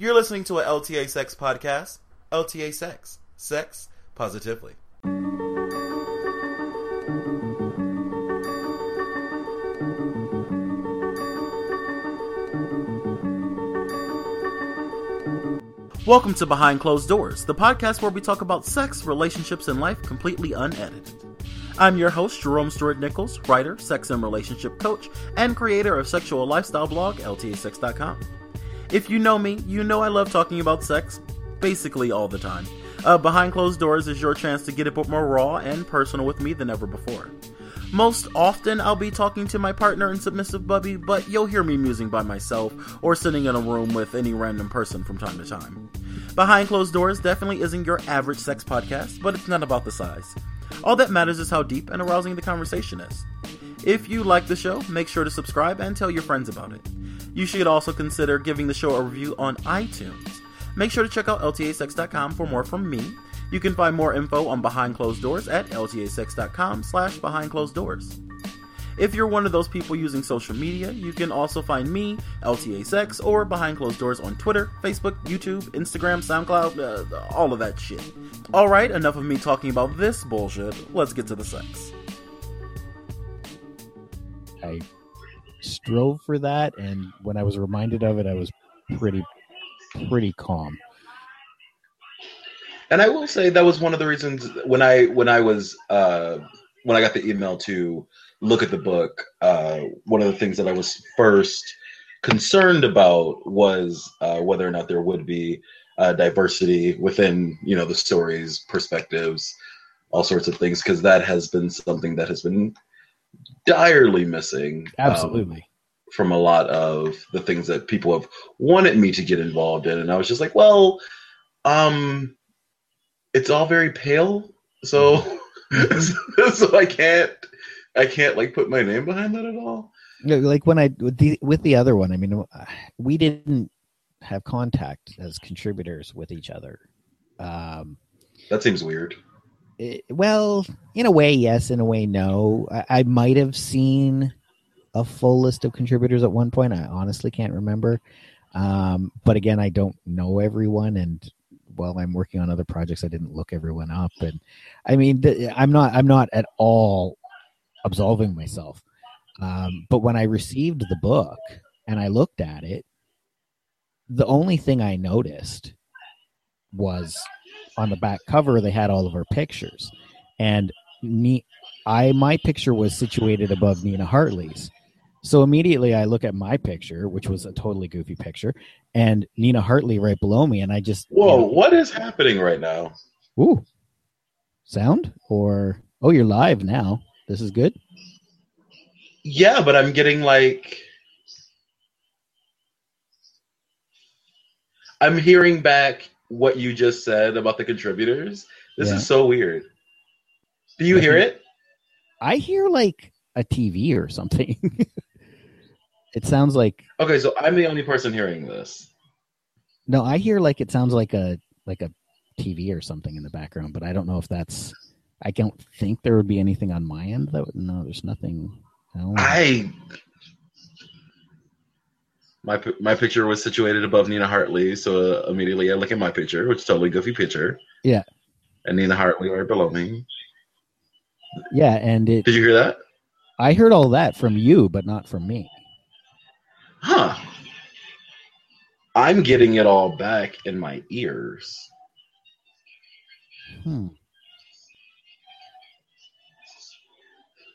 You're listening to a LTA Sex podcast. LTA Sex. Sex positively. Welcome to Behind Closed Doors, the podcast where we talk about sex, relationships, and life completely unedited. I'm your host, Jerome Stewart Nichols, writer, sex and relationship coach, and creator of sexual lifestyle blog, LTASex.com. If you know me, you know I love talking about sex basically all the time. Uh, Behind Closed Doors is your chance to get a bit more raw and personal with me than ever before. Most often, I'll be talking to my partner and submissive bubby, but you'll hear me musing by myself or sitting in a room with any random person from time to time. Behind Closed Doors definitely isn't your average sex podcast, but it's not about the size. All that matters is how deep and arousing the conversation is. If you like the show, make sure to subscribe and tell your friends about it. You should also consider giving the show a review on iTunes. Make sure to check out ltasex.com for more from me. You can find more info on Behind Closed Doors at ltasex.com slash behind closed doors. If you're one of those people using social media, you can also find me, LTA Sex, or Behind Closed Doors on Twitter, Facebook, YouTube, Instagram, SoundCloud, uh, all of that shit. Alright, enough of me talking about this bullshit. Let's get to the sex. I strove for that, and when I was reminded of it, I was pretty, pretty calm. And I will say that was one of the reasons when I when I was uh, when I got the email to look at the book. Uh, one of the things that I was first concerned about was uh, whether or not there would be uh, diversity within you know the stories, perspectives, all sorts of things, because that has been something that has been direly missing. um, Absolutely. from a lot of the things that people have wanted me to get involved in and i was just like well um it's all very pale so so i can't i can't like put my name behind that at all like when I with the with the other one, I mean, we didn't have contact as contributors with each other. Um, that seems weird well, in a way, yes. In a way, no. I, I might have seen a full list of contributors at one point. I honestly can't remember. Um, but again, I don't know everyone, and while I'm working on other projects, I didn't look everyone up. And I mean, th- I'm not I'm not at all absolving myself. Um, but when I received the book and I looked at it, the only thing I noticed was on the back cover they had all of our pictures. And me i my picture was situated above nina hartley's. So immediately i look at my picture which was a totally goofy picture and nina hartley right below me and i just whoa what is happening right now? Ooh. Sound? Or oh you're live now. This is good? Yeah but i'm getting like i'm hearing back what you just said about the contributors? This Yeah. is so weird. Do you hear it? I hear like a tv or something. It sounds like okay so i'm the only person hearing this. No i hear like it sounds like a like a tv or something in the background but i don't know if that's i don't think there would be anything on my end that would no there's nothing. No. I my my picture was situated above Nina Hartley, so uh, immediately I look at my picture, which is totally goofy picture. Yeah. And Nina Hartley right below me. yeah and it Did you hear that? i heard all that from you but not from me Huh. I'm getting it all back in my ears. hmm.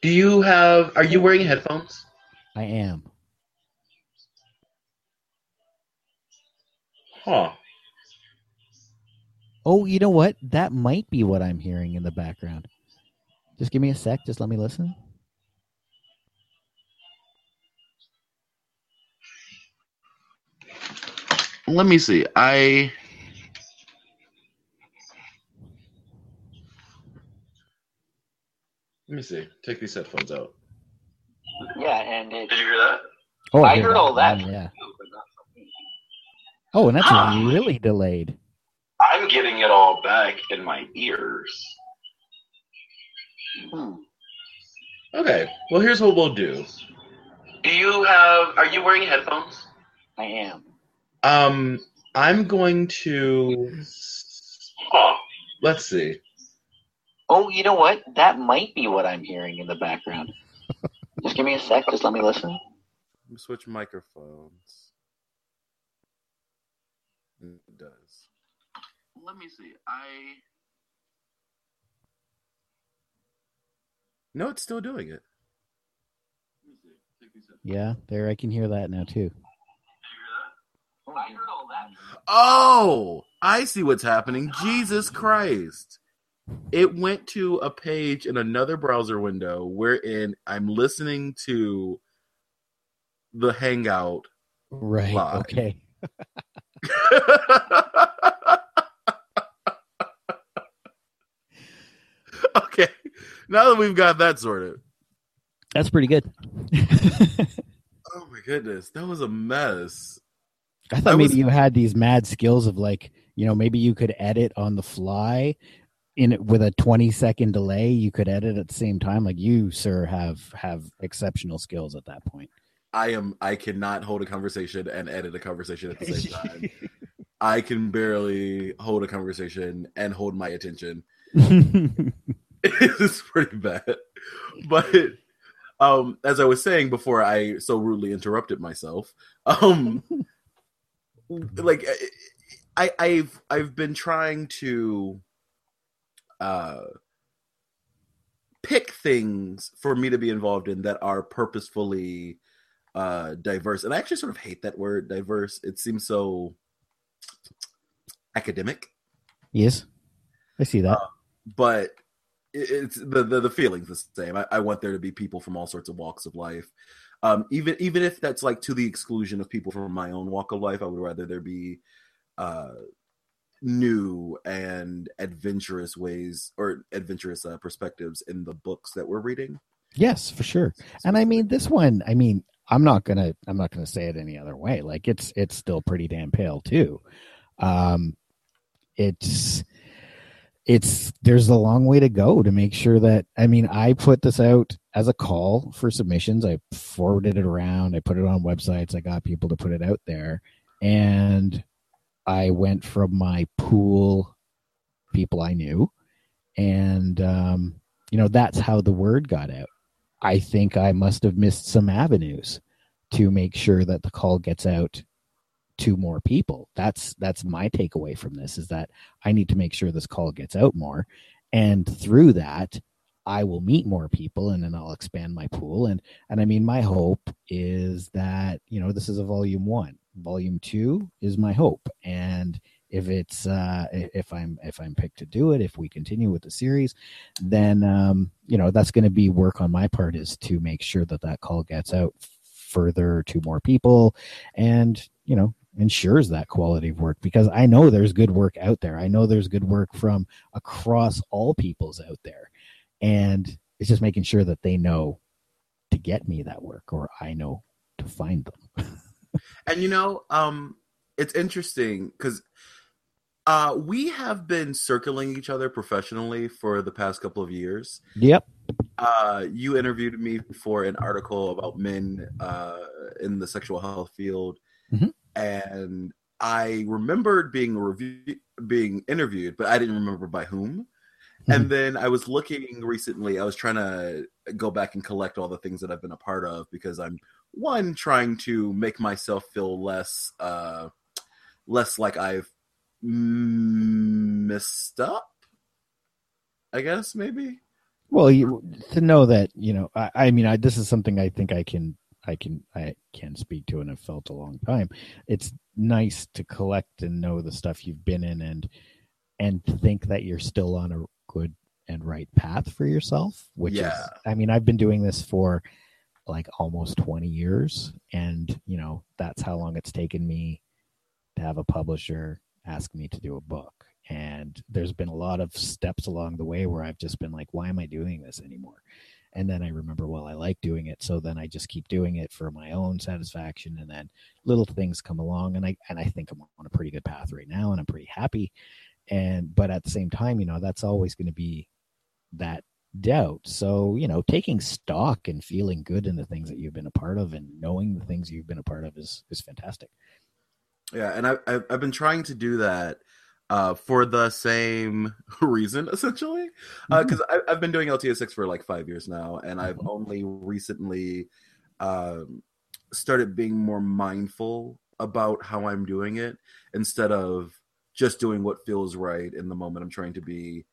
Do you have? Are you wearing headphones? i am Huh. oh you know what that might be what i'm hearing in the background just give me a sec just let me listen Let me see. I. Let me see. Take these headphones out. Yeah, and it, Did you hear that? oh I hear heard all that. one, from yeah you, but not from me. Oh and that's Ah. really delayed I'm getting it all back in my ears. Hmm. Okay. Well, here's what we'll do. Do you have? Are you wearing headphones? I am. Um, I'm going to. Huh. Let's see. Oh, you know what? That might be what I'm hearing in the background. just give me a sec. Just let me listen. Let me switch microphones. It does. Let me see. I. No, it's still doing it. Yeah, there I can hear that now too. I heard all that. Oh, I see what's happening. Jesus Christ. It went to a page in another browser window wherein I'm listening to the Hangout. Right. Live. Okay. okay. Now that we've got that sorted. That's pretty good. Oh my goodness. That was a mess. I thought I maybe was- you had these mad skills of like, you know, maybe you could edit on the fly in with a 20 second delay. You could edit at the same time. Like you, sir, have have exceptional skills at that point. I am I cannot hold a conversation and edit a conversation at the same time. I can barely hold a conversation and hold my attention. it's pretty bad. But um as I was saying before I so rudely interrupted myself, um like I I've I've been trying to uh pick things for me to be involved in that are purposefully uh diverse. And I actually sort of hate that word diverse. It seems so academic. yes. I see that. Uh, but it- it's the, the the feeling's the same. I, I want there to be people from all sorts of walks of life. Um, even even if that's like to the exclusion of people from my own walk of life, I would rather there be uh, new and adventurous ways or adventurous uh, perspectives in the books that we're reading. yes, for sure. And I mean this one, I mean, I'm not gonna I'm not gonna say it any other way. Like it's it's still pretty damn pale too. Um it's it's there's a long way to go to make sure that I mean I put this out as a call for submissions. I forwarded it around, I put it on websites, I got people to put it out there, and I went from my pool people I knew, and um, you know that's how the word got out. I think I must have missed some avenues to make sure that the call gets out to more people. That's that's my takeaway from this is that I need to make sure this call gets out more and through that I will meet more people and then I'll expand my pool and and I mean my hope is that you know this is a volume 1. Volume 2 is my hope and if it's uh if i'm if i'm picked to do it if we continue with the series then um you know that's going to be work on my part is to make sure that that call gets out further to more people and you know ensures that quality of work because i know there's good work out there. I know there's good work from across all peoples out there. And it's just making sure that they know to get me that work or i know to find them. And you know, um, it's interesting because uh, we have been circling each other professionally for the past couple of years. yep Uh, you interviewed me for an article about men uh, in the sexual health field, Mhm. and I remembered being review- being interviewed, but I didn't remember by whom. And then I was looking recently. I was trying to go back and collect all the things that I've been a part of because I'm one trying to make myself feel less uh, less like I've Mm, messed up. I guess maybe. Well, you, to know that you know, I, I mean, I, this is something I think I can, I can, I can speak to, and have felt a long time. It's nice to collect and know the stuff you've been in, and and think that you're still on a good and right path for yourself. Which Yeah. is, I mean, I've been doing this for like almost 20 years, and you know, that's how long it's taken me to have a publisher ask me to do a book and there's been a lot of steps along the way where I've just been like, why am I doing this anymore? And then I remember, well, I like doing it, so then I just keep doing it for my own satisfaction, and then little things come along, and I and I think I'm on a pretty good path right now, and I'm pretty happy. And but at the same time, you know, that's always going to be that doubt. So you know, taking stock and feeling good in the things that you've been a part of, and knowing the things you've been a part of is is fantastic. Yeah, and I, I've I've been trying to do that uh, for the same reason, essentially, because uh, I've been doing LTASex for like five years now, and I've Mhm. only recently um, started being more mindful about how I'm doing it instead of just doing what feels right in the moment. I'm trying to be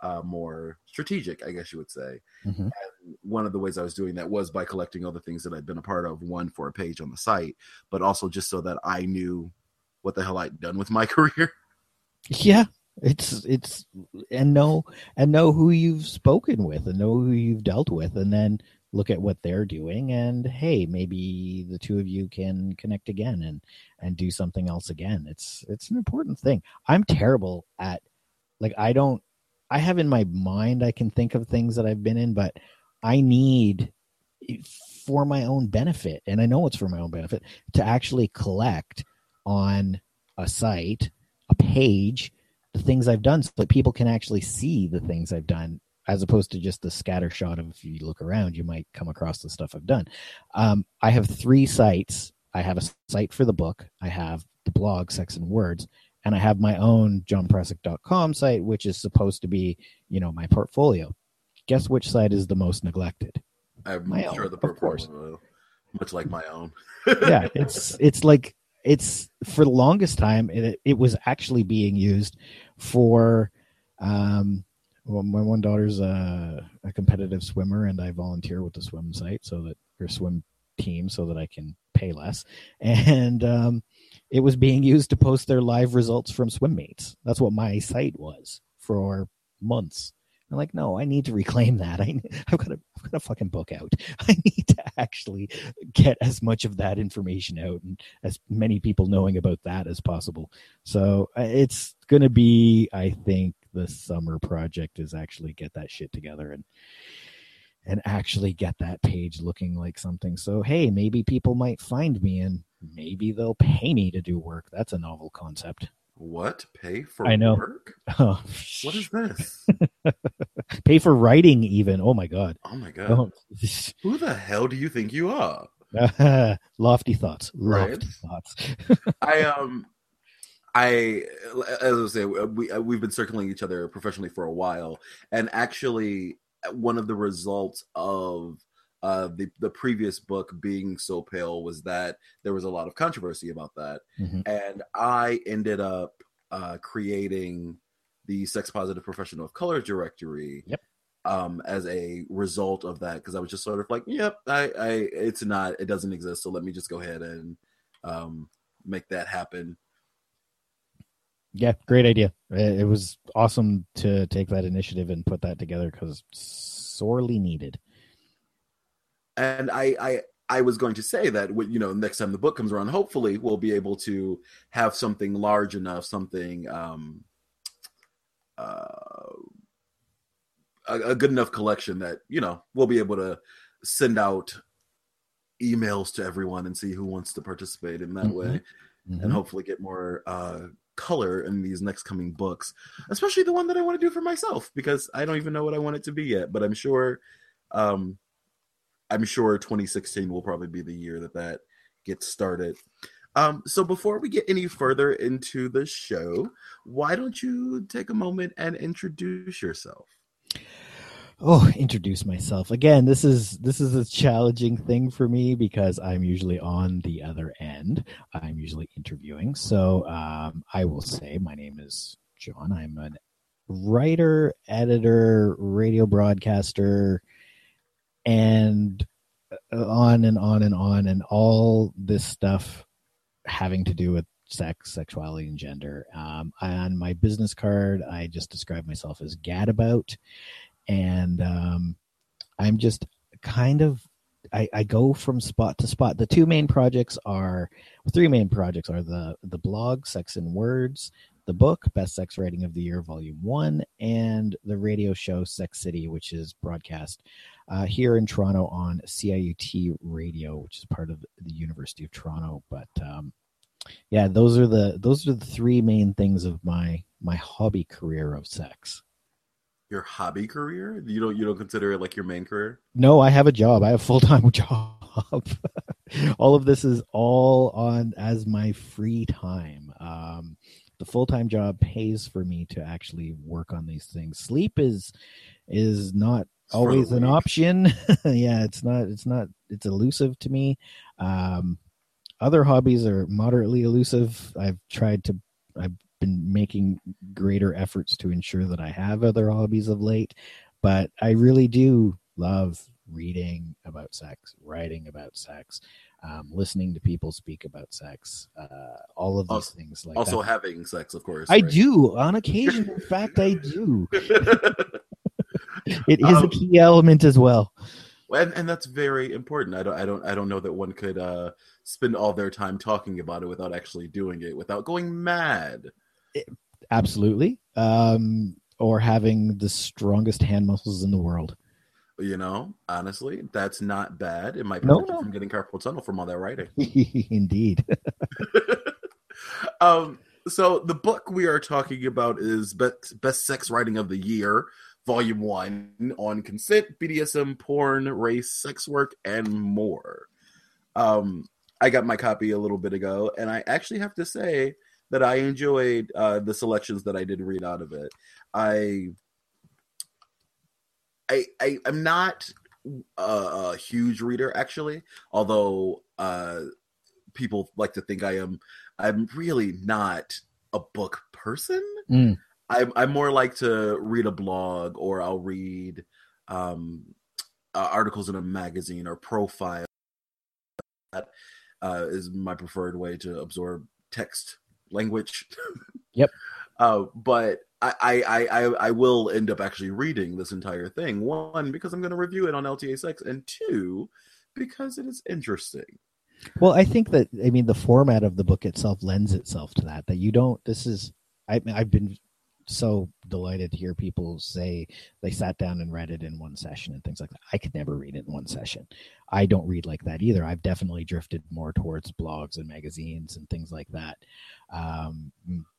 uh, more strategic, I guess you would say. Mhm. One of the ways I was doing that was by collecting all the things that I'd been a part of, one for a page on the site, but also just so that I knew what the hell I'd done with my career. Yeah, it's it's and know and know who you've spoken with and know who you've dealt with, and then look at what they're doing, and hey, maybe the two of you can connect again and and do something else again. It's it's an important thing. I'm terrible at like I don't I have in my mind I can think of things that I've been in, but I need for my own benefit, and I know it's for my own benefit to actually collect on a site, a page, the things I've done so that people can actually see the things I've done as opposed to just the scatter shot of if you look around, you might come across the stuff I've done. Um, I have three sites. I have a site for the book. I have the blog, Sex and Words, and I have my own jonpressick.com site, which is supposed to be, you know, my portfolio. Guess which site is the most neglected? I'm My sure own, the portfolio, much like my own. yeah, it's it's like it's for the longest time it it was actually being used for um well my one daughter's a, a competitive swimmer and I volunteer with the swim site so that her swim team so that I can pay less and um it was being used to post their live results from swim meets. That's what my site was for months. I'm like, no, I need to reclaim that. I, I've got a, I've got a fucking book out. I need to actually get as much of that information out and as many people knowing about that as possible. So uh, it's going to be, I think, the summer project is actually get that shit together and and actually get that page looking like something. So hey, maybe people might find me and maybe they'll pay me to do work. That's a novel concept. What? Pay for I know. work? Oh, What is this? pay for writing even? Oh my god. Oh my god. Don't. Who the hell do you think you are? lofty thoughts. Lofty Right. thoughts. I um I as I was saying we uh, we've been circling each other professionally for a while and actually one of the results of uh the the previous book being so pale was that there was a lot of controversy about that Mhm. and I ended up uh creating the sex positive professional of color directory Yep. um as a result of that because I was just sort of like yep I I it's not it doesn't exist so let me just go ahead and um make that happen Yeah, great idea. It it was awesome to take that initiative and put that together because sorely needed. And I, I I was going to say that you know next time the book comes around, hopefully we'll be able to have something large enough, something um, uh, a, a good enough collection that you know we'll be able to send out emails to everyone and see who wants to participate in that Mhm. way, Mhm. and hopefully get more uh, color in these next coming books, especially the one that I want to do for myself because I don't even know what I want it to be yet, but I'm sure. Um, I'm sure 2016 will probably be the year that that gets started. Um, so before we get any further into the show, why don't you take a moment and introduce yourself? Oh, introduce myself again. This is this is a challenging thing for me because I'm usually on the other end. I'm usually interviewing. So um, I will say my name is Jon. I'm an writer, editor, radio broadcaster, and uh, on and on and on, and all this stuff having to do with sex, sexuality, and gender. Um, on my business card, I just describe myself as gadabout and um, I'm just kind of I, I go from spot to spot. The two main projects are three main projects are the the blog Sex and Words, the book Best Sex Writing of the Year Volume One, and the radio show Sex City, which is broadcast uh, here in Toronto on CIUT Radio, which is part of the University of Toronto. But um, yeah, those are the those are the three main things of my my hobby career of sex. Your hobby career? You don't you don't consider it like your main career? No, I have a job. I have a full time job. job. all of this is all on as my free time. Um, the full time job pays for me to actually work on these things. Sleep is is not always an option. yeah, it's not. It's not. It's elusive to me. Um, other hobbies are moderately elusive. I've tried to. I've been making greater efforts to ensure that I have other hobbies of late, but I really do love reading about sex, writing about sex, um, listening to people speak about sex, uh, all of these also, things. Like also that. having sex, of course. I right? do on occasion. In fact, I do. it is um, a key element as well. And, and that's very important. I don't, I don't, I don't know that one could uh, spend all their time talking about it without actually doing it, without going mad. It, absolutely, um, or having the strongest hand muscles in the world. You know, honestly, that's not bad. It might prevent no, no. from getting carpal tunnel from all that writing. Indeed. um, so the book we are talking about is best, best sex writing of the year Volume 1 on consent, BDSM, porn, race, sex work, and more. Um, I got my copy a little bit ago, and I actually have to say that I enjoyed uh, the selections that I did read out of it. I, I, I am not a, a, huge reader actually, although uh, people like to think I am. I'm really not a book person. Mm. I I more like to read a blog or I'll read um, uh, articles in a magazine or profile. That uh, is my preferred way to absorb text language. Yep. uh, but I, I, I, I will end up actually reading this entire thing. One, because I'm going to review it on LTA Sex, and two, because it is interesting. Well, I think that I mean the format of the book itself lends itself to that. That you don't. This is I, I've been so delighted to hear people say they sat down and read it in one session and things like that. I could never read it in one session. I don't read like that either. I've definitely drifted more towards blogs and magazines and things like that um,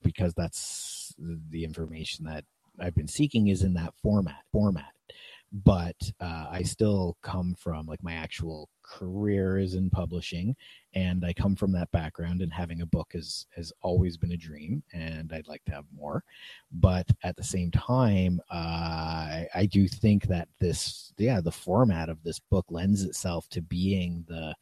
because that's the information that I've been seeking is in that format format but uh, I still come from like my actual career is in publishing, and I come from that background. And having a book has has always been a dream, and I'd like to have more. But at the same time, uh, I, I do think that this, yeah, the format of this book lends itself to being the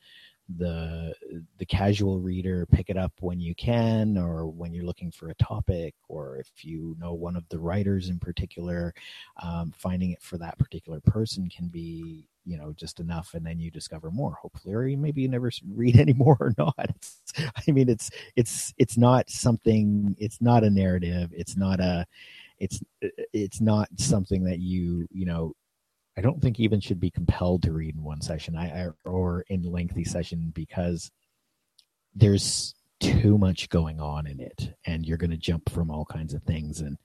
the the casual reader pick it up when you can or when you're looking for a topic or if you know one of the writers in particular um, finding it for that particular person can be you know just enough and then you discover more. Hopefully or maybe you never read anymore or not. It's, i mean it's it's it's not something it's not a narrative. It's not a it's it's not something that you you know I don't think even should be compelled to read in one session. I, I or in lengthy session because there's too much going on in it and you're going to jump from all kinds of things. And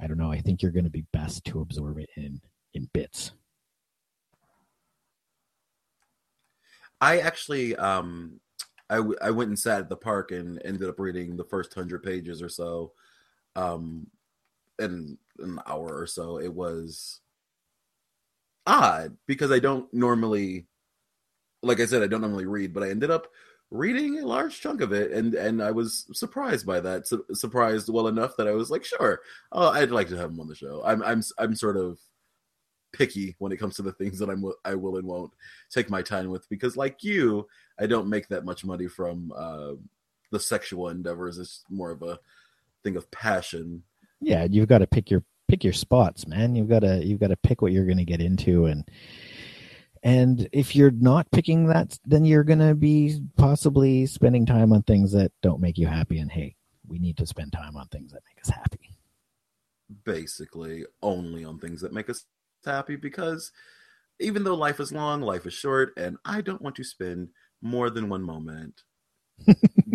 I don't know I think you're going to be best to absorb it in in bits. I actually um I, w- I went and sat at the park and ended up reading the first hundred pages or so. Um in an hour or so it was odd because I don't normally, like I said, I don't normally read, but I ended up reading a large chunk of it, and and I was surprised by that. Su- surprised well enough that I was like, sure, oh, I'd like to have him on the show. I'm I'm I'm sort of picky when it comes to the things that I'm I will and won't take my time with because, like you, I don't make that much money from uh, the sexual endeavors. It's more of a thing of passion. Yeah, you've got to pick your pick your spots, man. You've got to you've got to pick what you're going to get into and and if you're not picking that then you're going to be possibly spending time on things that don't make you happy and hey, we need to spend time on things that make us happy. Basically, only on things that make us happy because even though life is long, life is short and I don't want to spend more than one moment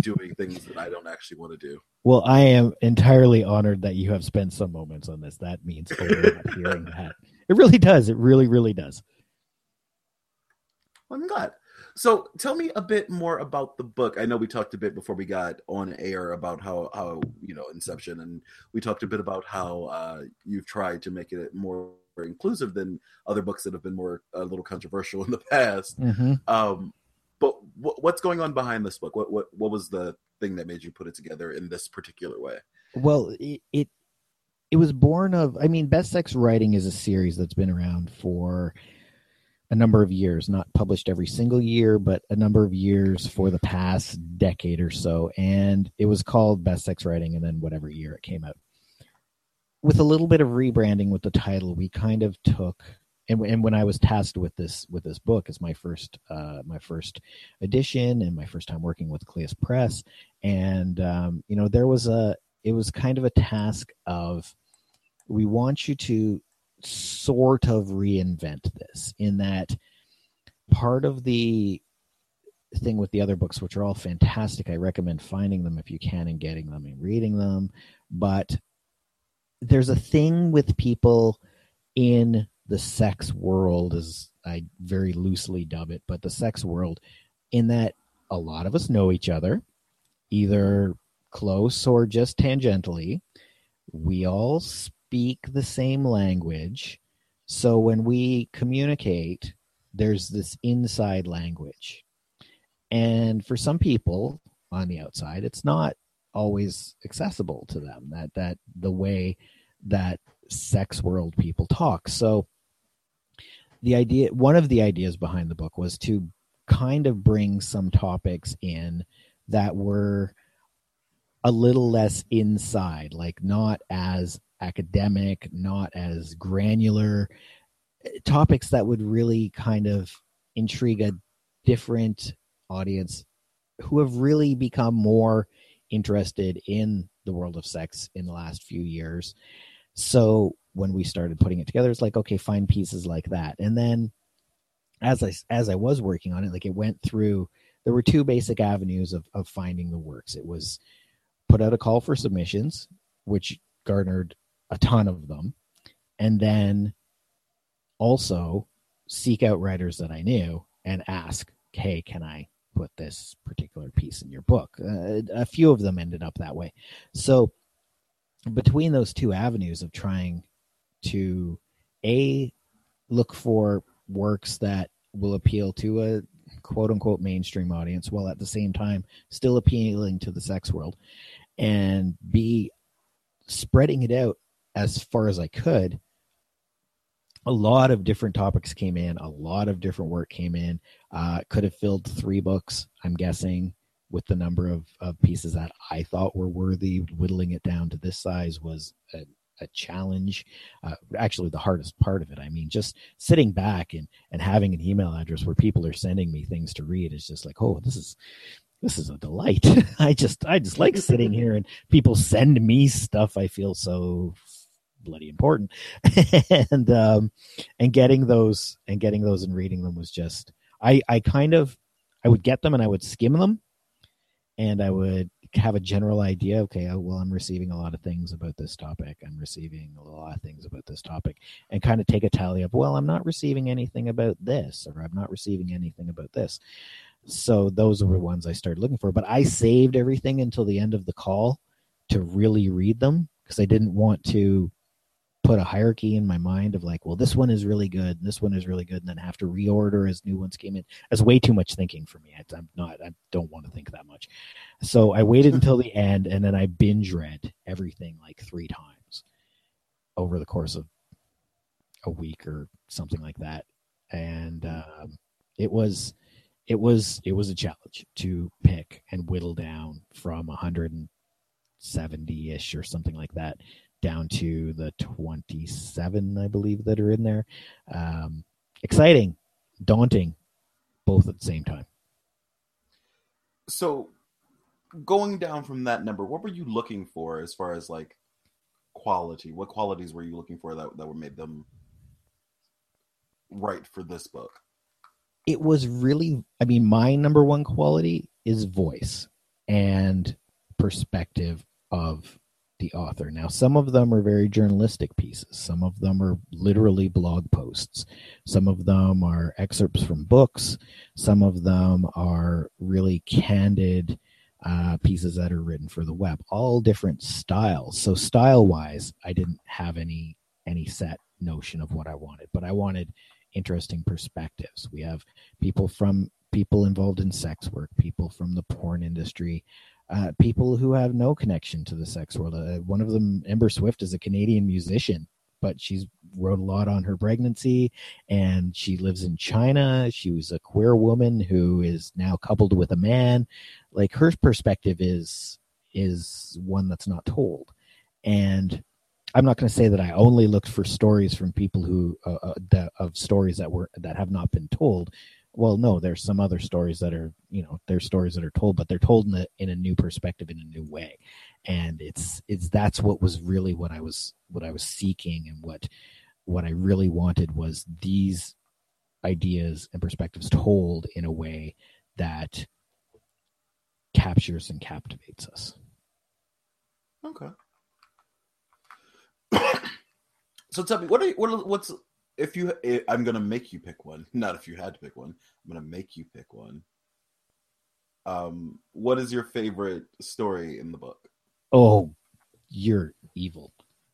doing things that I don't actually want to do. Well, I am entirely honored that you have spent some moments on this. That means hearing that. It really does. It really, really does. I'm glad. So tell me a bit more about the book. I know we talked a bit before we got on air about how how you know Inception, and we talked a bit about how uh, you've tried to make it more inclusive than other books that have been more a little controversial in the past. Mm-hmm. Um, but what, what's going on behind this book? What what what was the thing that made you put it together in this particular way? Well, it, it it was born of. I mean, Best Sex Writing is a series that's been around for a number of years, not published every single year, but a number of years for the past decade or so. And it was called Best Sex Writing, and then whatever year it came out. With a little bit of rebranding with the title, we kind of took and, and when I was tasked with this with this book as my first uh, my first edition and my first time working with Cleis Press, and um, you know there was a it was kind of a task of we want you to sort of reinvent this in that part of the thing with the other books which are all fantastic i recommend finding them if you can and getting them and reading them but there's a thing with people in the sex world as i very loosely dub it but the sex world in that a lot of us know each other either close or just tangentially we all speak the same language. So when we communicate, there's this inside language. And for some people on the outside, it's not always accessible to them that that the way that sex world people talk. So the idea one of the ideas behind the book was to kind of bring some topics in that were a little less inside, like not as academic, not as granular topics that would really kind of intrigue a different audience who have really become more interested in the world of sex in the last few years. So when we started putting it together, it's like, okay, find pieces like that. And then as I as I was working on it, like it went through there were two basic avenues of, of finding the works. It was put out a call for submissions, which garnered a ton of them, and then also seek out writers that I knew and ask, "Hey, can I put this particular piece in your book?" Uh, a few of them ended up that way. So between those two avenues of trying to a look for works that will appeal to a quote unquote mainstream audience while at the same time still appealing to the sex world and b spreading it out as far as I could, a lot of different topics came in. A lot of different work came in. Uh, could have filled three books, I'm guessing, with the number of, of pieces that I thought were worthy. Whittling it down to this size was a, a challenge. Uh, actually, the hardest part of it. I mean, just sitting back and, and having an email address where people are sending me things to read is just like, oh, this is this is a delight. I just I just like sitting here and people send me stuff. I feel so bloody important and um and getting those and getting those and reading them was just i i kind of i would get them and i would skim them and i would have a general idea okay oh, well i'm receiving a lot of things about this topic. I'm receiving a lot of things about this topic. And kind of take a tally of well i'm not receiving anything about this or i'm not receiving anything about this. So those were ones i started looking for. But i saved everything until the end of the call to really read them because i didn't want to put a hierarchy in my mind of like, well, this one is really good, and this one is really good, and then have to reorder as new ones came in. That's way too much thinking for me. I, am not. I don't want to think that much. So I waited until the end, and then I binge read everything like three times over the course of a week or something like that, and um, it was it was it was a challenge to pick and whittle down from 170 ish or something like that down to the 27, I believe, that are in there. Um, exciting, daunting, both at the same time. So, going down from that number, what were you looking for as far as like quality? What qualities were you looking for that that were made them right for this book? It was really, I mean, my number one quality is voice and perspective of the author. Now, some of them are very journalistic pieces. Some of them are literally blog posts. Some of them are excerpts from books. Some of them are really candid uh, pieces that are written for the web. All different styles. So, style wise, I didn't have any any set notion of what I wanted, but I wanted interesting perspectives. We have people from people involved in sex work, people from the porn industry, uh, people who have no connection to the sex world. Uh, one of them, Ember Swift, is a Canadian musician, but she's wrote a lot on her pregnancy, and she lives in China. She was a queer woman who is now coupled with a man. Like her perspective is is one that's not told, and I'm not going to say that I only looked for stories from people who uh, uh, of stories that were that have not been told. Well, no, there's some other stories that are you know there's stories that are told, but they're told in a in a new perspective in a new way, and it's it's that's what was really what I was what I was seeking and what what I really wanted was these ideas and perspectives told in a way that captures and captivates us. Okay. so tell me, what are what what's if you? I'm gonna make you pick one. Not if you had to pick one. I'm gonna make you pick one. Um, what is your favorite story in the book? Oh, you're evil.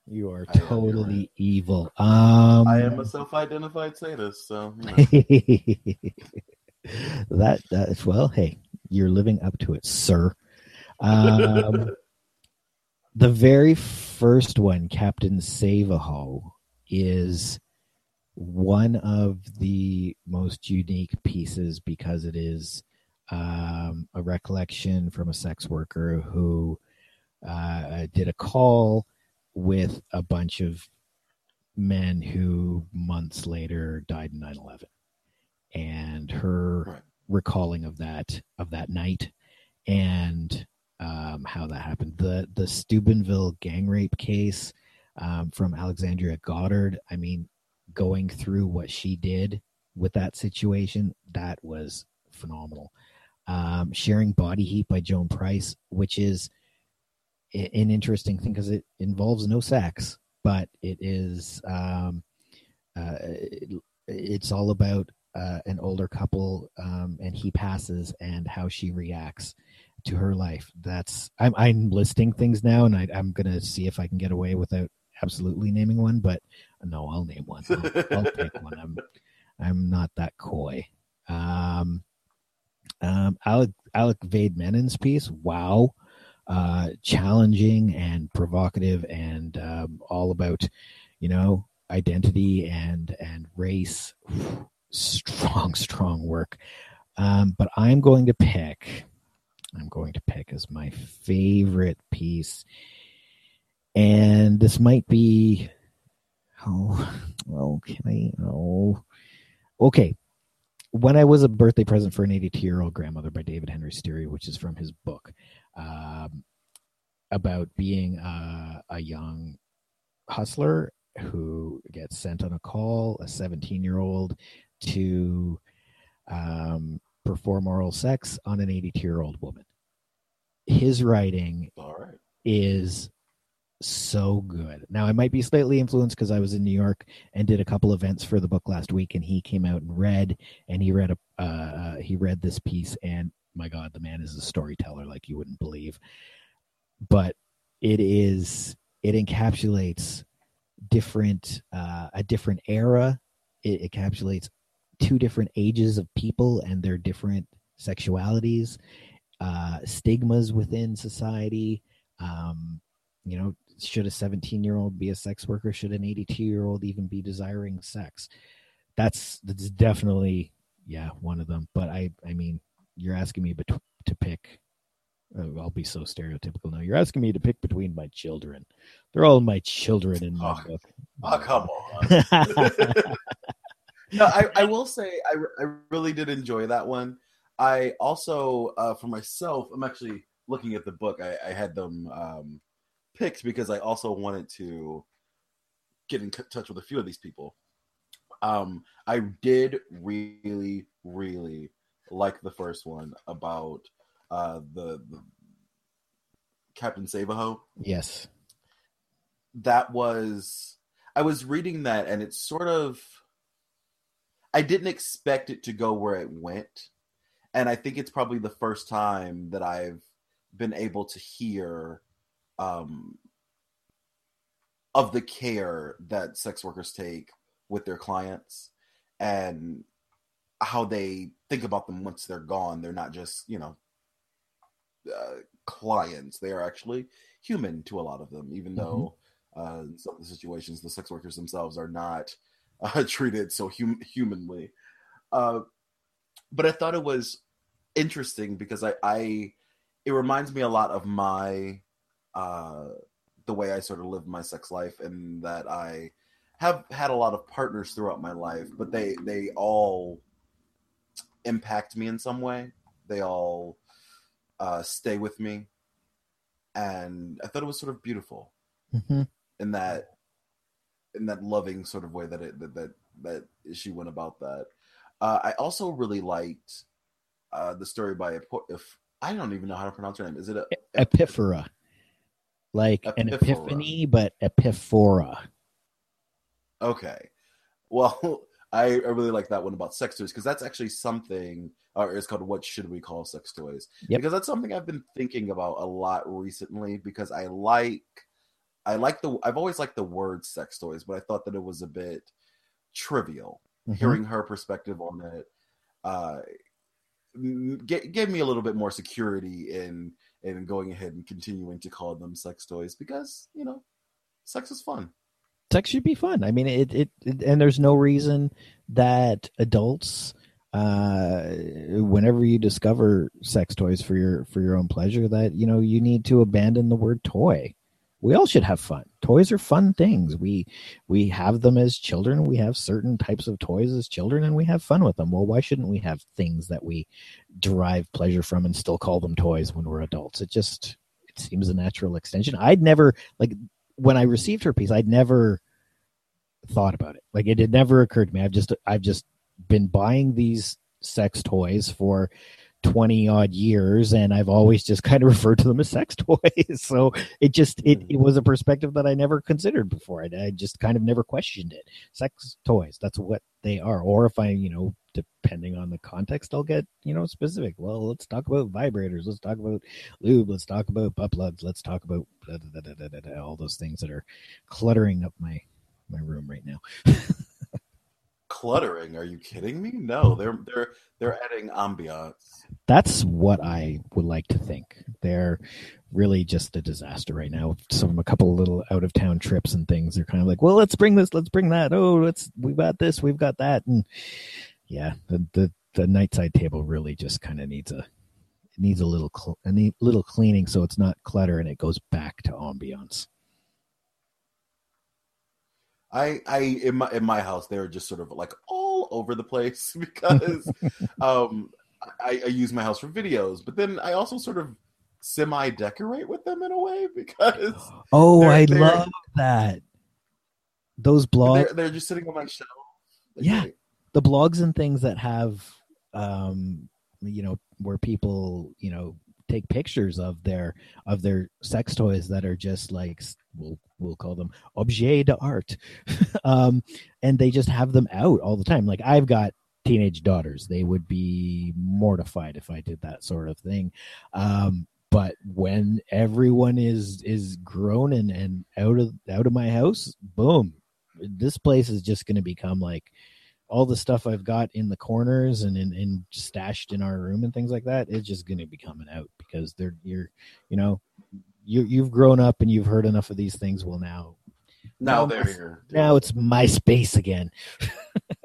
You are totally right. evil. Um, I am a self-identified sadist, so you know. that that well, hey, you're living up to it, sir. Um, the very first one, Captain Savaho, is one of the most unique pieces because it is um, a recollection from a sex worker who uh, did a call with a bunch of men who months later died in 9-11 and her right. recalling of that of that night and um, how that happened. The the Steubenville gang rape case um, from Alexandria Goddard. I mean, going through what she did with that situation, that was phenomenal. Um, Sharing Body Heat by Joan Price, which is an interesting thing because it involves no sex, but it is um, uh, it, it's all about uh, an older couple um, and he passes and how she reacts to her life. That's I'm I'm listing things now, and I, am gonna see if I can get away without absolutely naming one. But no, I'll name one. I'll, I'll pick one. I'm I'm not that coy. Um, um, Alec Alec Vaid-Menon's piece. Wow, uh, challenging and provocative, and um, all about you know identity and and race. Strong, strong work. Um, but I'm going to pick I'm going to pick as my favorite piece. And this might be oh can I oh okay. When I was a birthday present for an 82 year old grandmother by David Henry Sterry, which is from his book um, about being a, a young hustler who gets sent on a call, a 17 year old, to um, perform oral sex on an 82 year old woman. His writing is so good. Now, I might be slightly influenced because I was in New York and did a couple events for the book last week, and he came out and read, and he read a uh, uh, he read this piece, and my God, the man is a storyteller like you wouldn't believe. But it is it encapsulates different uh, a different era. It encapsulates two different ages of people and their different sexualities, uh, stigmas within society. Um, you know, should a 17 year old be a sex worker? Should an 82 year old even be desiring sex? That's that's definitely yeah one of them. But I I mean, you're asking me bet- to pick. Oh, I'll be so stereotypical now. You're asking me to pick between my children. They're all my children in my oh, book. Oh, come on. no, I, I will say I, I really did enjoy that one. I also, uh, for myself, I'm actually looking at the book. I, I had them um, picked because I also wanted to get in touch with a few of these people. Um, I did really, really like the first one about uh, the, the Captain Savaho. Yes, that was. I was reading that, and it's sort of I didn't expect it to go where it went. And I think it's probably the first time that I've been able to hear um, of the care that sex workers take with their clients. And how they think about them once they're gone. They're not just you know uh, clients; they are actually human to a lot of them, even mm-hmm. though uh, in some of the situations the sex workers themselves are not uh, treated so hum- humanly. Uh, but I thought it was interesting because I, I it reminds me a lot of my uh, the way I sort of live my sex life, and that I have had a lot of partners throughout my life, but they they all impact me in some way. They all uh, stay with me, and I thought it was sort of beautiful mm-hmm. in that in that loving sort of way that it that that, that she went about that. Uh, I also really liked uh, the story by if I don't even know how to pronounce her name. Is it a, Epiphora? Like Epiphora. an epiphany, but Epiphora. Okay. Well, I, I really like that one about sex toys because that's actually something, or it's called "What Should We Call Sex Toys?" Yep. Because that's something I've been thinking about a lot recently. Because I like, I like the, I've always liked the word sex toys, but I thought that it was a bit trivial. Mm-hmm. Hearing her perspective on it, uh, g- gave me a little bit more security in in going ahead and continuing to call them sex toys because you know, sex is fun sex should be fun. I mean, it, it, it and there's no reason that adults, uh, whenever you discover sex toys for your for your own pleasure, that you know you need to abandon the word toy. We all should have fun. Toys are fun things. We we have them as children. We have certain types of toys as children, and we have fun with them. Well, why shouldn't we have things that we derive pleasure from and still call them toys when we're adults? It just it seems a natural extension. I'd never like when I received her piece, I'd never thought about it. Like it had never occurred to me. I've just I've just been buying these sex toys for 20 odd years and I've always just kind of referred to them as sex toys. so it just it, hmm. it was a perspective that I never considered before. I, I just kind of never questioned it. Sex toys, that's what they are. Or if I, you know, depending on the context, I'll get, you know, specific. Well, let's talk about vibrators. Let's talk about lube. Let's talk about butt plugs. Let's talk about all those things that are cluttering up my my room right now. Cluttering? Are you kidding me? No, they're they're they're adding ambiance. That's what I would like to think. They're really just a disaster right now. Some a couple little out of town trips and things. They're kind of like, well, let's bring this, let's bring that. Oh, let's we've got this, we've got that, and yeah, the the the nightside table really just kind of needs a needs a little cl- a little cleaning so it's not clutter and it goes back to ambiance. I I in my in my house they're just sort of like all over the place because um I, I use my house for videos, but then I also sort of semi decorate with them in a way because oh they're, I they're, love that. Those blogs they're, they're, just sitting on my shelf. yeah, the blogs and things that have um you know where people you know take pictures of their of their sex toys that are just like we'll we'll call them objet d'art. Um and they just have them out all the time. Like i've got teenage daughters. They would be mortified if i did that sort of thing. Um but when everyone is is grown and and out of out of my house boom this place is just going to become like all the stuff I've got in the corners and in, in stashed in our room and things like that, it's just going to be coming out because they're you're you know you you've grown up and you've heard enough of these things. Well, now now, now they're here. Now it's my space again.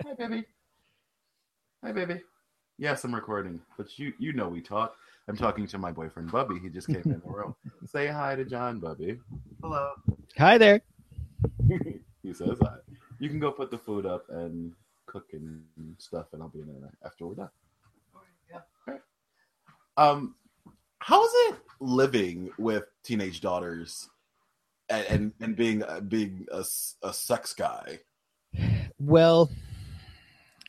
Hi, baby. Hi, baby. Yes, I'm recording, but you you know we talk. I'm talking to my boyfriend Bubby. He just came in the room. Say hi to Jon, Bubby. Hello. Hi there. he says hi. You can go put the food up and cook and stuff, and I'll be in there after we're done. Yeah. Okay. Um, how is it living with teenage daughters and and, and being uh, being a, a sex guy? Well,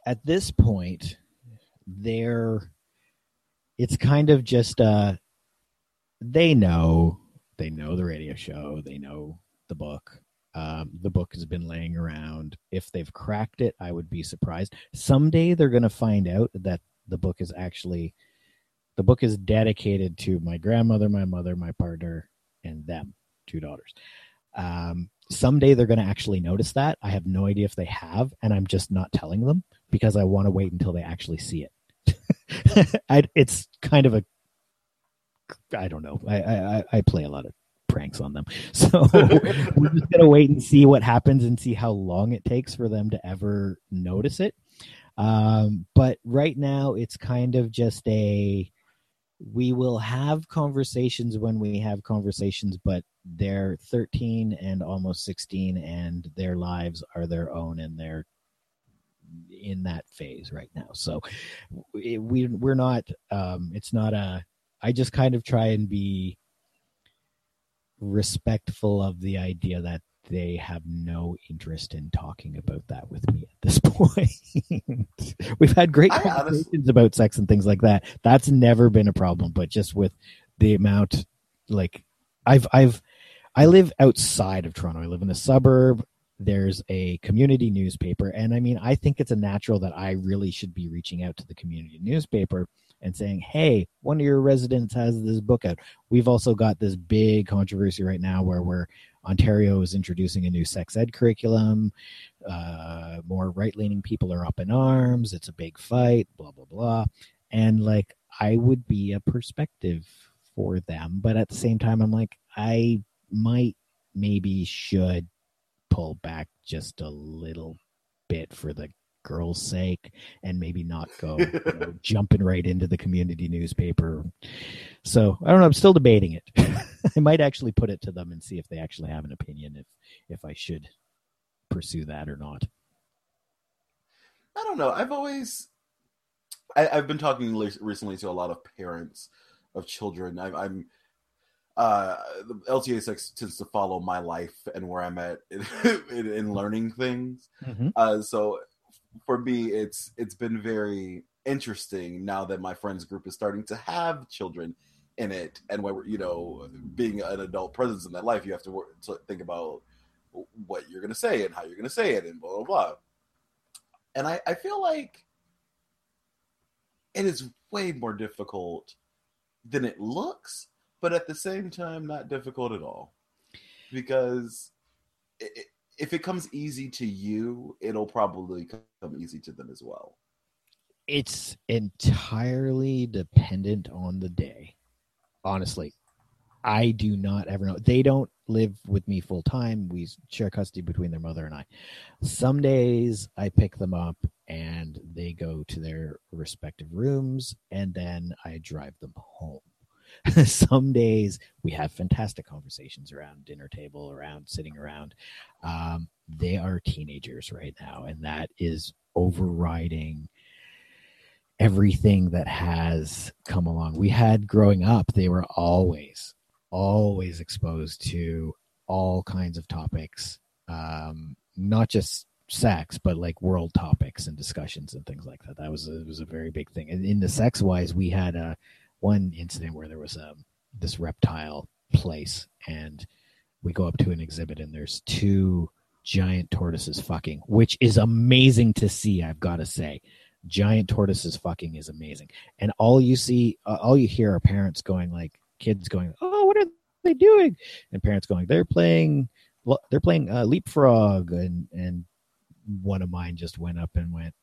at this point, they're it's kind of just uh they know they know the radio show, they know the book. Um, the book has been laying around. If they've cracked it, I would be surprised. Someday they're going to find out that the book is actually the book is dedicated to my grandmother, my mother, my partner, and them, two daughters. Um, someday they're going to actually notice that. I have no idea if they have, and I'm just not telling them because I want to wait until they actually see it. I, it's kind of a I don't know. I, I I play a lot of pranks on them, so we're just gonna wait and see what happens and see how long it takes for them to ever notice it. Um, but right now, it's kind of just a we will have conversations when we have conversations, but they're 13 and almost 16, and their lives are their own, and they're in that phase right now. So we we're not. Um, it's not a. I just kind of try and be respectful of the idea that they have no interest in talking about that with me at this point. We've had great I conversations honestly- about sex and things like that. That's never been a problem, but just with the amount like I've I've I live outside of Toronto. I live in a suburb. There's a community newspaper and I mean I think it's a natural that I really should be reaching out to the community newspaper and saying, "Hey, one of your residents has this book out." We've also got this big controversy right now where we're Ontario is introducing a new sex ed curriculum. Uh, more right leaning people are up in arms. It's a big fight, blah, blah, blah. And like, I would be a perspective for them. But at the same time, I'm like, I might, maybe should pull back just a little bit for the girl's sake and maybe not go you know, jumping right into the community newspaper. So I don't know. I'm still debating it. I might actually put it to them and see if they actually have an opinion if if I should pursue that or not. I don't know. I've always, I, I've been talking recently to a lot of parents of children. I, I'm, uh, the LTASex tends to follow my life and where I'm at in, in, in learning things. Uh, so for me, it's it's been very interesting now that my friends group is starting to have children in it, and where you know, being an adult presence in that life, you have to, work, to think about what you're going to say and how you're going to say it, and blah blah blah. And I, I feel like it is way more difficult than it looks, but at the same time, not difficult at all, because it- if it comes easy to you, it'll probably come easy to them as well. It's entirely dependent on the day. Honestly, I do not ever know. They don't live with me full time. We share custody between their mother and I. Some days I pick them up and they go to their respective rooms, and then I drive them home. Some days we have fantastic conversations around dinner table, around sitting around. Um, they are teenagers right now, and that is overriding everything that has come along. We had growing up, they were always, always exposed to all kinds of topics, um, not just sex, but like world topics and discussions and things like that. That was a, was a very big thing. And in the sex wise, we had a one incident where there was a this reptile place, and we go up to an exhibit, and there's two giant tortoises fucking, which is amazing to see. I've got to say giant tortoises fucking is amazing. And all you see, uh, all you hear are parents going like, kids going, "Oh, what are they doing?" And parents going, "They're playing, they're playing uh, leapfrog." And and one of mine just went up and went,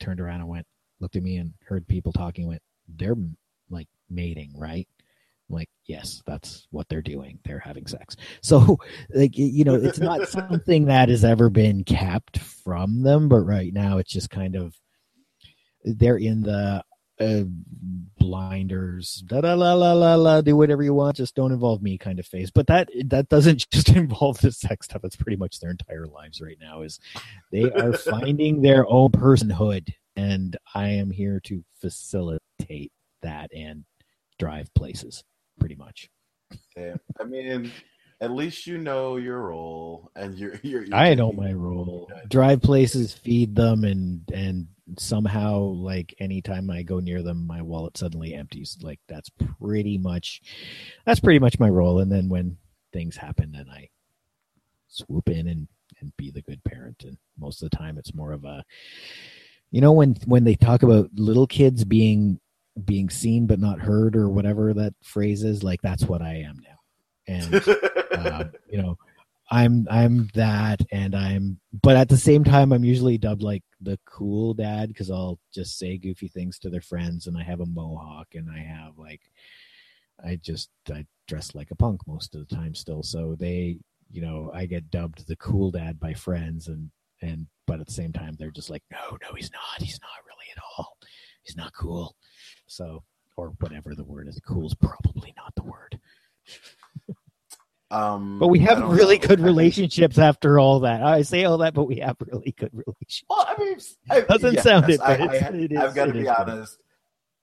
turned around and went, looked at me and heard people talking. Went, "They're mating, right?" I'm like, yes, that's what they're doing. They're having sex. So, like, you know, it's not something that has ever been kept from them, but right now it's just kind of they're in the uh, blinders, da da la la la la, do whatever you want, just don't involve me kind of phase. But that that doesn't just involve the sex stuff. It's pretty much their entire lives right now. Is they are finding their own personhood, and I am here to facilitate that and drive places, pretty much. Yeah. I mean, at least you know your role, and you're. you're, you're I know my role. Drive places, feed them, and and somehow like anytime I go near them, my wallet suddenly empties. Like that's pretty much that's pretty much my role. And then when things happen, then I swoop in and and be the good parent. And most of the time, it's more of a you know when when they talk about little kids being being seen but not heard or whatever that phrase is like that's what i am now and um, you know I'm I'm that, and I'm. But at the same time, I'm usually dubbed like the cool dad because I'll just say goofy things to their friends, and I have a mohawk, and I have like, I just I dress like a punk most of the time still. So they, you know, I get dubbed the cool dad by friends, and and but at the same time, they're just like, no, no, he's not. He's not really at all. He's not cool. So or whatever the word is. Cool is probably not the word. Um, But we have really know. good relationships after all that. I say all that, but we have really good relationships. Well, I mean, I, Doesn't yes, sound it, I, but it's- I, it is- I've got to be good. honest.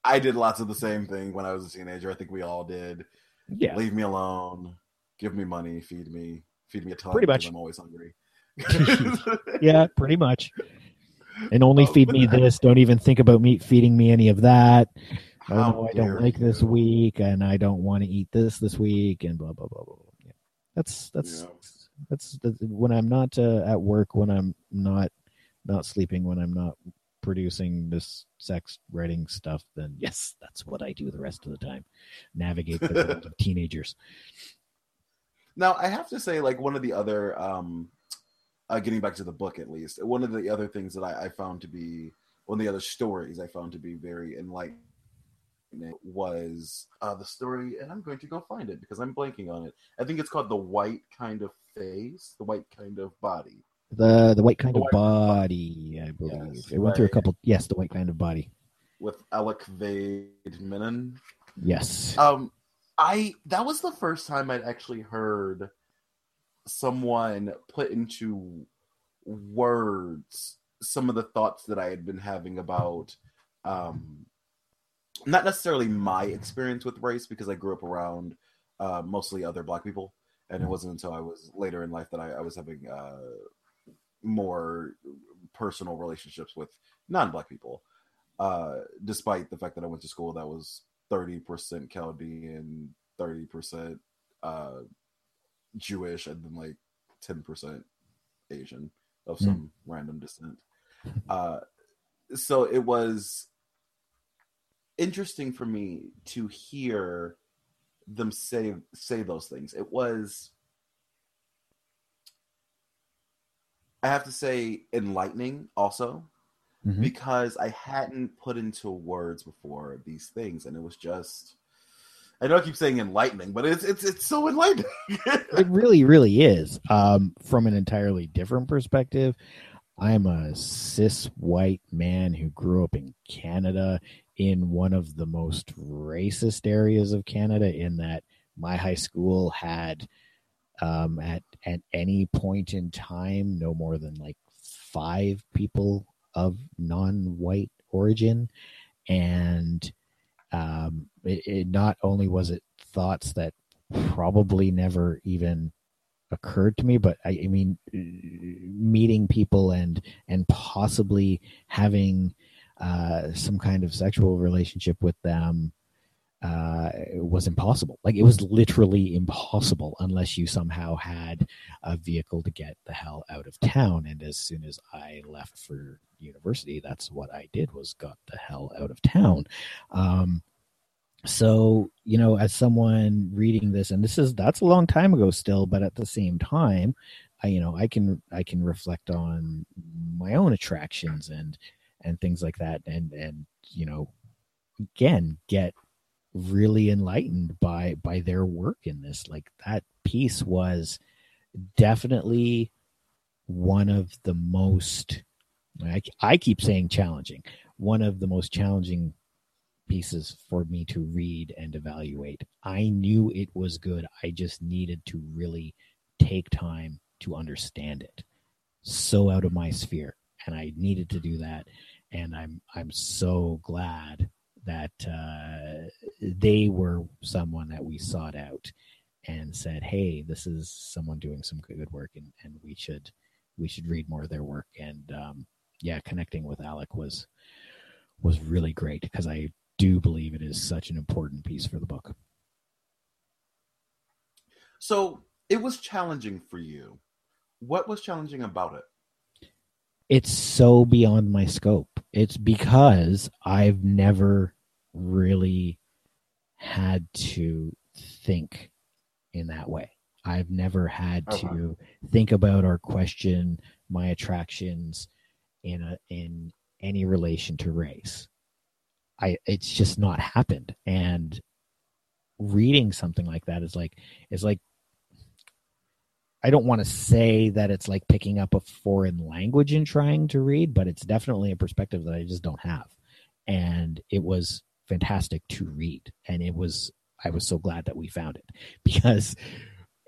I did lots of the same thing when I was a teenager. I think we all did. Yeah, Leave me alone. Give me money. Feed me. Feed me a ton. Pretty much. I'm always hungry. yeah, pretty much. And only Oh, feed me I- this. Don't even think about me feeding me any of that. Oh I don't like this week, and I don't want to eat this this week, and blah blah blah blah. blah. Yeah. That's that's Yeah. that's that's when I'm not uh, at work, when I'm not not sleeping, when I'm not producing this sex writing stuff. Then yes, that's what I do the rest of the time. Navigate the world of teenagers. Now, I have to say, like one of the other, um, uh, getting back to the book at least, one of the other things that I, I found to be one of the other stories I found to be very enlightening was uh, the story, and I'm going to go find it because I'm blanking on it. I think it's called the White Kind of Face, the White Kind of Body. The the white kind The of white- body, I believe. Yes, it went through a couple. Yes, the white kind of body. with Alok Vaid-Menon. Yes. Um, I that was the first time I'd actually heard someone put into words some of the thoughts that I had been having about um not necessarily my experience with race because I grew up around uh, mostly other black people. And it wasn't until I was later in life that I, I was having uh, more personal relationships with non-black people uh, despite the fact that I went to school that was 30% Chaldean, 30% uh, Jewish, and then like 10% Asian of some random descent. Uh, so it was interesting for me to hear them say say those things. It was I have to say enlightening also Mhm. because I hadn't put into words before these things, and it was just. I know I keep saying enlightening, but it's it's it's so enlightening. It really, really is. Um, from an entirely different perspective, I'm a cis white man who grew up in Canada in one of the most racist areas of Canada, in that my high school had um, at at any point in time no more than like five people of non-white origin, and um, it, it not only was it thoughts that probably never even occurred to me but I, I mean meeting people and and possibly having uh some kind of sexual relationship with them uh was impossible. Like it was literally impossible unless you somehow had a vehicle to get the hell out of town. And as soon as i left for university that's what i did was got the hell out of town. Um so you know as someone reading this and this is that's a long time ago still but at the same time i you know i can i can reflect on my own attractions and and things like that and and you know again get really enlightened by by their work in this. Like that piece was definitely one of the most I, I keep saying challenging one of the most challenging pieces for me to read and evaluate. I knew it was good. I just needed to really take time to understand it. So out of my sphere, and I needed to do that. And I'm I'm so glad that uh, they were someone that we sought out and said, "Hey, this is someone doing some good work, and, and we should we should read more of their work." And um, yeah, connecting with Alok was was really great because I do believe it is such an important piece for the book. so it was challenging for you. What was challenging about it? It's so beyond my scope. It's because I've never really had to think in that way. I've never had Okay. to think about or question my attractions in a in any relation to race. I it's just not happened. And reading something like that is like is like I don't want to say that it's like picking up a foreign language and trying to read, but it's definitely a perspective that I just don't have. And it was fantastic to read. And it was, I was so glad that we found it because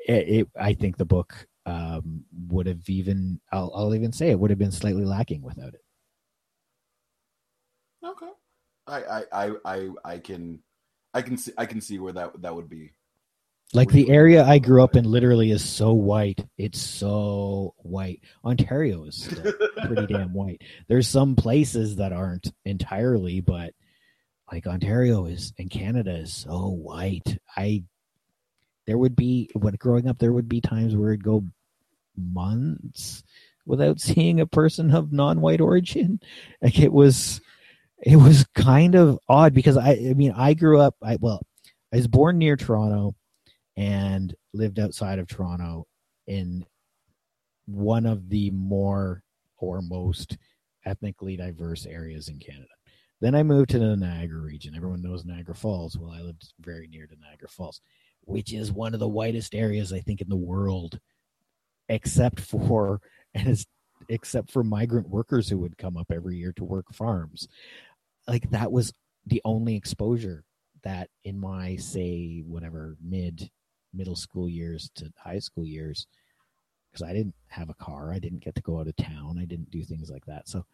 it, it I think the book um, would have even, I'll, I'll even say it would have been slightly lacking without it. Okay. I I I I, I can I can see I can see where that that would be. Like the area I grew up in literally is so white. It's so white. Ontario is pretty damn white. There's some places that aren't entirely, but like Ontario is and Canada is so white. I there would be when growing up there would be times where it'd go months without seeing a person of non-white origin. Like it was it was kind of odd because I I mean I grew up I well I was born near Toronto and lived outside of Toronto in one of the more or most ethnically diverse areas in Canada. Then I moved to the Niagara region. Everyone knows Niagara Falls. Well, I lived very near to Niagara Falls, which is one of the whitest areas I think in the world, except for and it's except for migrant workers who would come up every year to work farms. Like that was the only exposure that in my say whatever mid middle school years to high school years because I didn't have a car. I didn't get to go out of town. I didn't do things like that. So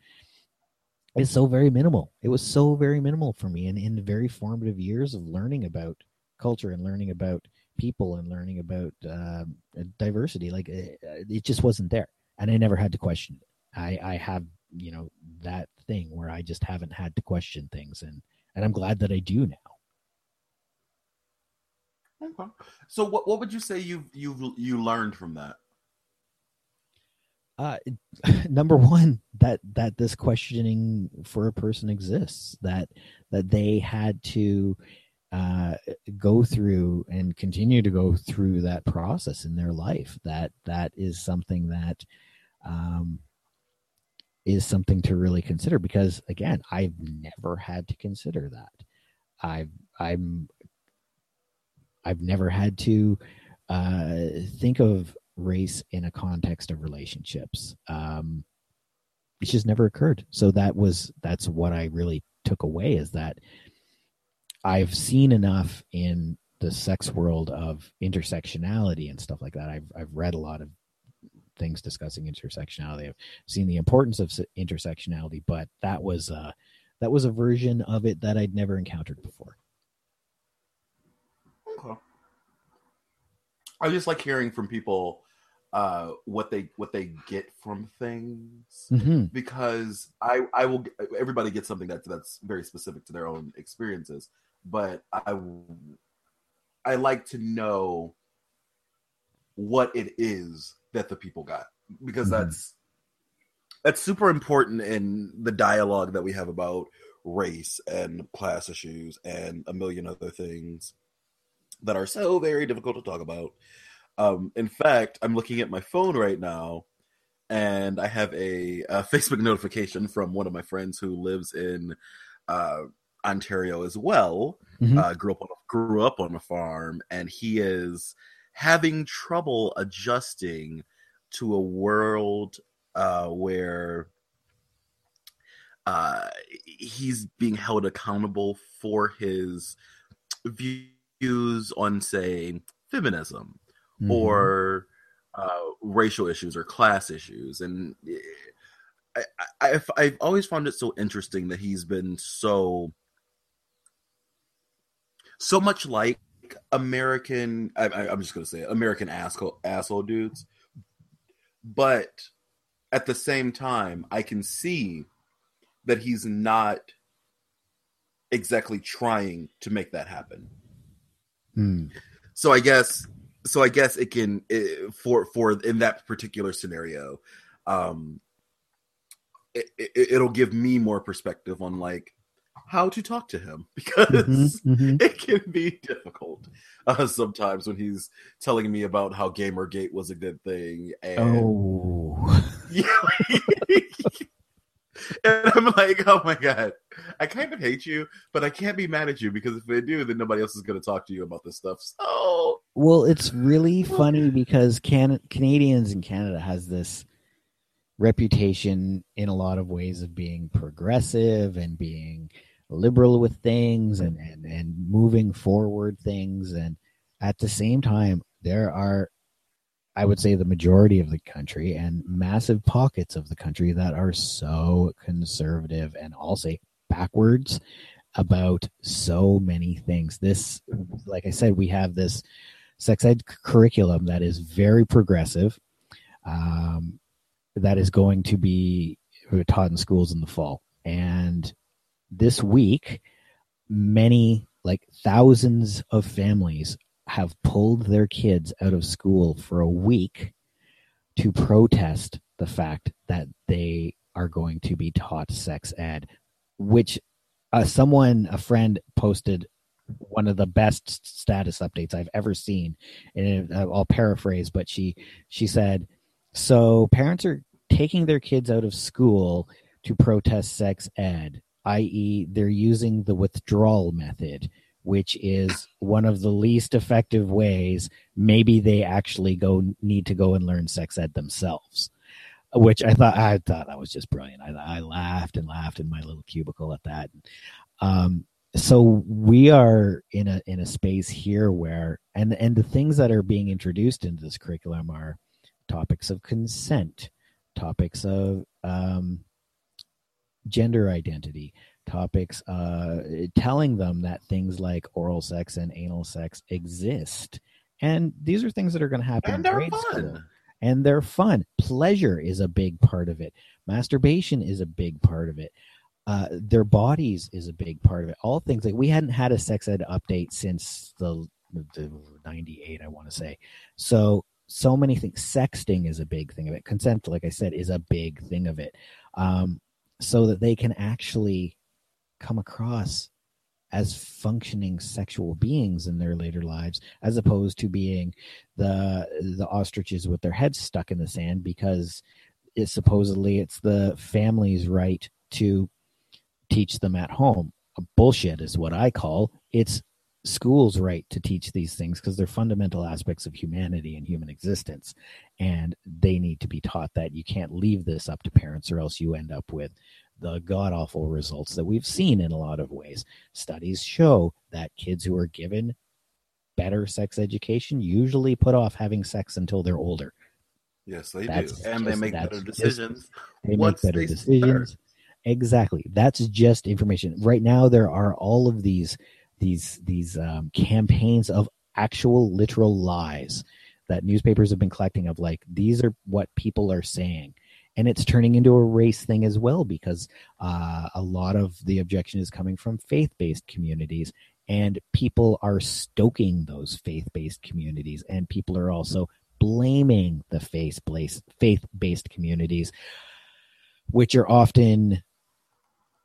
it's so very minimal. It was so very minimal for me. And in the very formative years of learning about culture and learning about people and learning about um, diversity, like it, it just wasn't there. And I never had to question it. I, I have, you know, that thing where I just haven't had to question things. And, and I'm glad that I do now. Okay. So what what would you say you've you've you learned from that? uh number one that that this questioning for a person exists that that they had to uh go through and continue to go through that process in their life that that is something that um is something to really consider because again i've never had to consider that i've i'm i've never had to uh think of race in a context of relationships. Um, it's just never occurred. So that was that's what I really took away is that I've seen enough in the sex world of intersectionality and stuff like that. I've I've read a lot of things discussing intersectionality. I've seen the importance of intersectionality, but that was uh that was a version of it that I'd never encountered before. Okay. I just like hearing from people uh what they what they get from things Mm-hmm. because I I will everybody gets something that's that's very specific to their own experiences, but I I like to know what it is that the people got because Mhm. that's that's super important in the dialogue that we have about race and class issues and a million other things that are so very difficult to talk about. Um, in fact, I'm looking at my phone right now, and I have a, a Facebook notification from one of my friends who lives in uh, Ontario as well. Mhm. Uh, grew up on grew up on a farm, and he is having trouble adjusting to a world uh, where uh, he's being held accountable for his views on, say, feminism Mhm. or uh, racial issues or class issues. And eh, I, I, I've, I've always found it so interesting that he's been so, so much like American. I, I'm just gonna say it, American asshole asshole dudes, but at the same time, I can see that he's not exactly trying to make that happen Hmm. so i guess so i guess it can it, for for in that particular scenario um it, it, it'll give me more perspective on like how to talk to him because Mhm, mhm. it can be difficult uh, sometimes when he's telling me about how Gamergate was a good thing and Oh, Yeah. and I'm like, oh my god, I kind of hate you, but I can't be mad at you because if I do, then nobody else is going to talk to you about this stuff. So well, it's really funny because can Canadians in Canada has this reputation in a lot of ways of being progressive and being liberal with things and, and, and moving forward things and at the same time there are I would say the majority of the country and massive pockets of the country that are so conservative and I'll say backwards about so many things. This, like I said, we have this sex ed curriculum that is very progressive, um, that is going to be taught in schools in the fall. And this week, many, like thousands of families have pulled their kids out of school for a week to protest the fact that they are going to be taught sex ed, which uh, someone, a friend, posted one of the best status updates I've ever seen. And uh, I'll paraphrase, but she she said, "So parents are taking their kids out of school to protest sex ed, i.e., they're using the withdrawal method." which is one of the least effective ways maybe they actually go need to go and learn sex ed themselves which i thought i thought that was just brilliant i, I laughed and laughed in my little cubicle at that um, so we are in a in a space here where and and the things that are being introduced into this curriculum are topics of consent topics of um, gender identity topics uh, telling them that things like oral sex and anal sex exist. And these are things that are going to happen and in they're grade fun. school. And they're fun. Pleasure is a big part of it. Masturbation is a big part of it. Uh, their bodies is a big part of it. All things like we hadn't had a sex ed update since the, the 98 i want to say. So so many things sexting is a big thing of it. Consent like i said is a big thing of it. Um, so that they can actually come across as functioning sexual beings in their later lives as opposed to being the the ostriches with their heads stuck in the sand because it supposedly it's the family's right to teach them at home. Bullshit is what i call. It's school's right to teach these things because they're fundamental aspects of humanity and human existence and they need to be taught that you can't leave this up to parents or else you end up with the god awful results that we've seen in a lot of ways. Studies show that kids who are given better sex education usually put off having sex until they're older. Yes, they That's do, and they make better just- decisions. They once make better they decisions. start. Exactly. That's just information. Right now there are all of these these these um, campaigns of actual literal lies that newspapers have been collecting of like these are what people are saying. And it's turning into a race thing as well because uh, a lot of the objection is coming from faith-based communities and people are stoking those faith-based communities and people are also blaming the faith-based faith-based communities which are often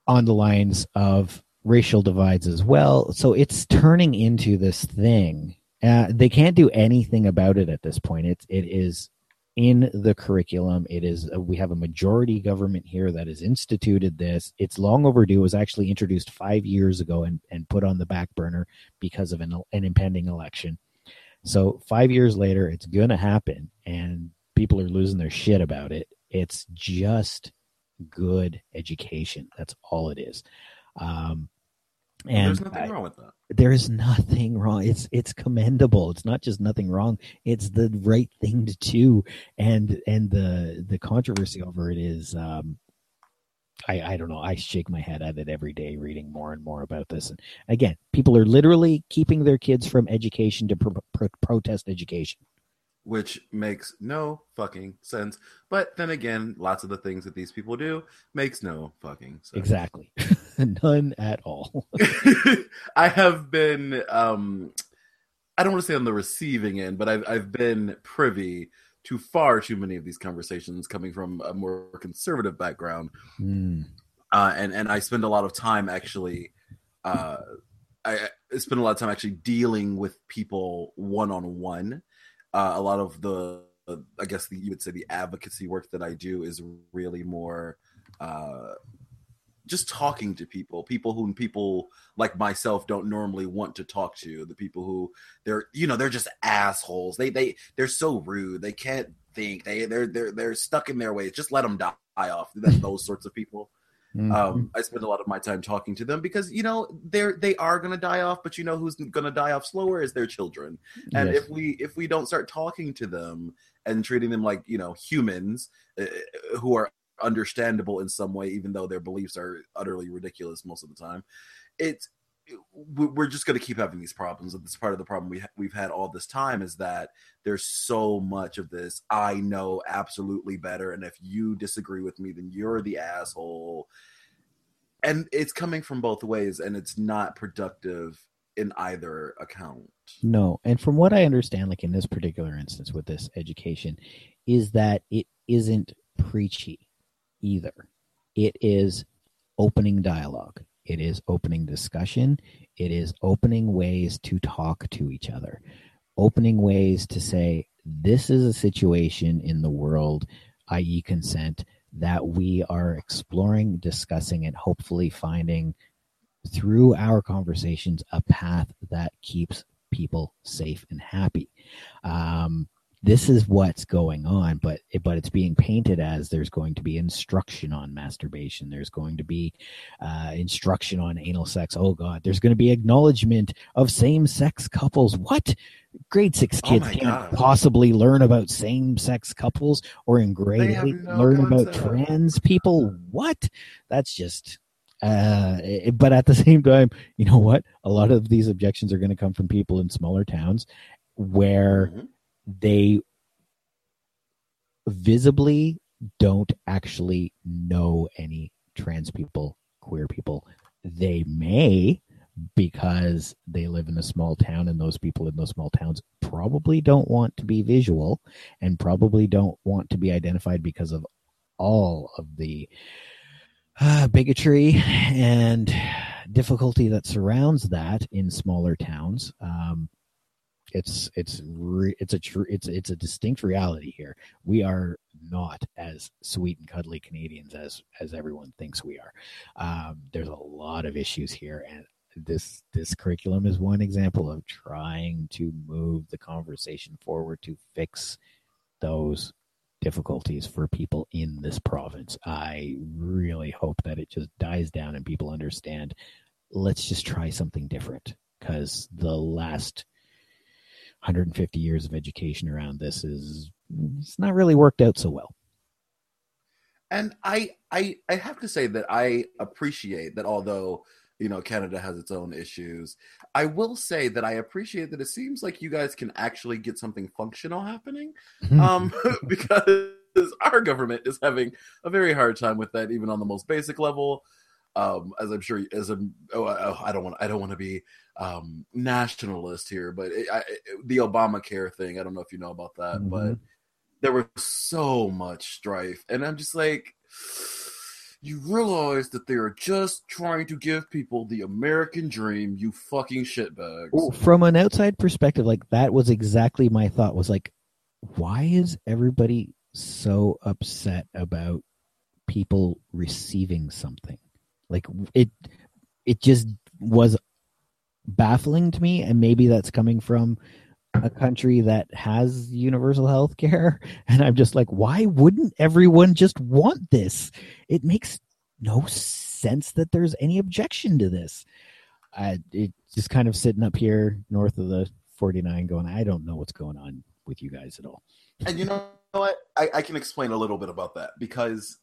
on the lines of racial divides as well so it's turning into this thing uh, they can't do anything about it at this point it's it is in the curriculum. It is uh, we have a majority government here that has instituted this. It's long overdue. It was actually introduced five years ago and, and put on the back burner because of an, an impending election. So five years later, it's gonna happen, and people are losing their shit about it. It's just good education. That's all it is. Um, and There's nothing I- wrong with that. there's nothing wrong it's it's commendable it's not just nothing wrong it's the right thing to do and and the the controversy over it is um I, I don't know. I shake my head at it every day, reading more and more about this. And again, people are literally keeping their kids from education to pro- pro- protest education. Which makes no fucking sense. But then again, lots of the things that these people do makes no fucking sense. Exactly, none at all. I have been um I don't want to say on the receiving end, but I've I've been privy to far too many of these conversations coming from a more conservative background Mm, uh, and and I spend a lot of time actually. Uh, I, I spend a lot of time actually dealing with people one on one. A lot of the, I guess the, you would say the advocacy work that I do is really more uh, just talking to people, people who people like myself don't normally want to talk to. The people who they're you know they're just assholes. They they they're so rude. They can't think. They they're they're they're stuck in their ways. Just let them die off. Those sorts of people. Mm-hmm. Um, I spend a lot of my time talking to them because you know they're they are going to die off, but you know who's going to die off slower is their children. And yes. if we if we don't start talking to them and treating them like you know humans uh, who are understandable in some way, even though their beliefs are utterly ridiculous most of the time, it's we're just going to keep having these problems. And this part of the problem we ha- we've had all this time is that there's so much of this. I know absolutely better, and if you disagree with me, then you're the asshole. And it's coming from both ways, and it's not productive in either account. No, and from what I understand, like in this particular instance with this education, is that it isn't preachy either. It is opening dialogue it is opening discussion. It is opening ways to talk to each other, opening ways to say, this is a situation in the world, i.e., consent, that we are exploring, discussing, and hopefully finding through our conversations a path that keeps people safe and happy. Um, this is what's going on but but it's being painted as there's going to be instruction on masturbation. There's going to be uh, instruction on anal sex. Oh god. There's going to be acknowledgement of same-sex couples. What? Grade six kids oh can't god. possibly learn about same-sex couples or in grade eight no learn about trans people? What? That's just uh, but at the same time, you know what? A lot of these objections are going to come from people in smaller towns where mm-hmm they visibly don't actually know any trans people, queer people. They may because they live in a small town and those people in those small towns probably don't want to be visual and probably don't want to be identified because of all of the uh, bigotry and difficulty that surrounds that in smaller towns. Um, it's it's re, it's a true it's it's a distinct reality here. We are not as sweet and cuddly Canadians as as everyone thinks we are. Um, there's a lot of issues here, and this this curriculum is one example of trying to move the conversation forward to fix those difficulties for people in this province. I really hope that it just dies down and people understand. Let's just try something different because the last 150 years of education around this is it's not really worked out so well. And I I I have to say that I appreciate that although you know Canada has its own issues, I will say that I appreciate that it seems like you guys can actually get something functional happening. um because our government is having a very hard time with that even on the most basic level. Um, as I'm sure, as a oh, I don't want I don't want to be um, nationalist here, but it, I, it, the Obamacare thing, I don't know if you know about that, mm-hmm. but there was so much strife. And I'm just like, you realize that they are just trying to give people the American dream, you fucking shitbags. Well, from an outside perspective, like that was exactly my thought was like, why is everybody so upset about people receiving something? Like it, it just was baffling to me and maybe that's coming from a country that has universal health care and i'm just like why wouldn't everyone just want this? It makes no sense that there's any objection to this. I, it just kind of sitting up here north of the 49 going i don't know what's going on with you guys at all. And you know what? I, I can explain a little bit about that because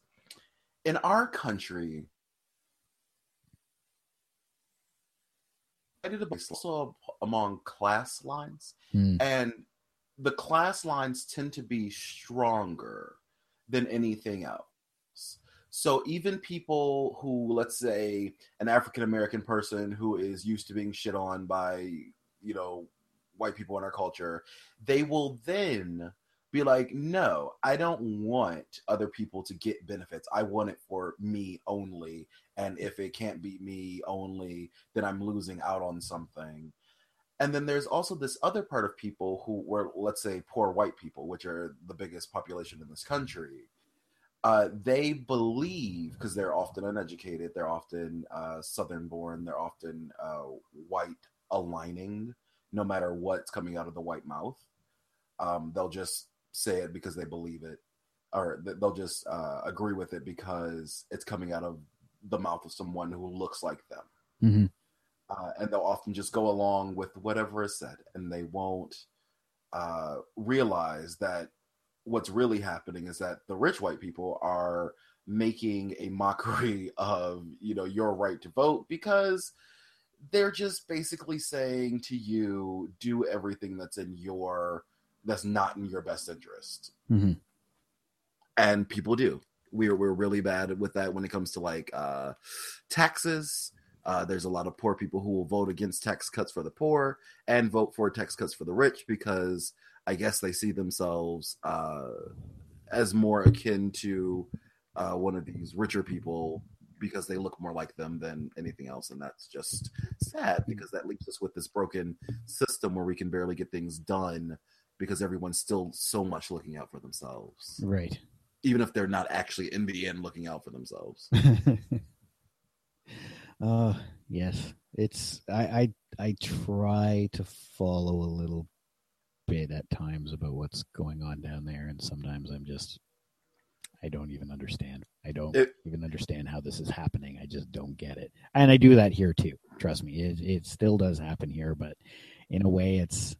in our country also among class lines, mm. and the class lines tend to be stronger than anything else. So even people who, let's say, an African American person who is used to being shit on by, you know, white people in our culture, they will then be like, no, I don't want other people to get benefits. I want it for me only. And if it can't be me only, then I'm losing out on something. And then there's also this other part of people who were, let's say, poor white people, which are the biggest population in this country. Uh, they believe, because they're often uneducated, they're often uh, Southern born, they're often uh, white aligning, no matter what's coming out of the white mouth. Um, they'll just say it because they believe it, or they'll just uh, agree with it because it's coming out of the mouth of someone who looks like them. Mm-hmm. Uh, and they'll often just go along with whatever is said, and they won't uh, realize that what's really happening is that the rich white people are making a mockery of you know your right to vote because they're just basically saying to you do everything that's in your that's not in your best interest Mm-hmm. and people do we're we're really bad with that when it comes to like uh taxes uh, there's a lot of poor people who will vote against tax cuts for the poor and vote for tax cuts for the rich because I guess they see themselves uh, as more akin to uh, one of these richer people because they look more like them than anything else. And that's just sad because that leaves us with this broken system where we can barely get things done because everyone's still so much looking out for themselves, Right. even if they're not actually in the end looking out for themselves. uh yes. It's I, I I try to follow a little bit at times about what's going on down there and sometimes I'm just I don't even understand. I don't It- even understand how this is happening. I just don't get it. And I do that here too. Trust me. It it still does happen here, but in a way it's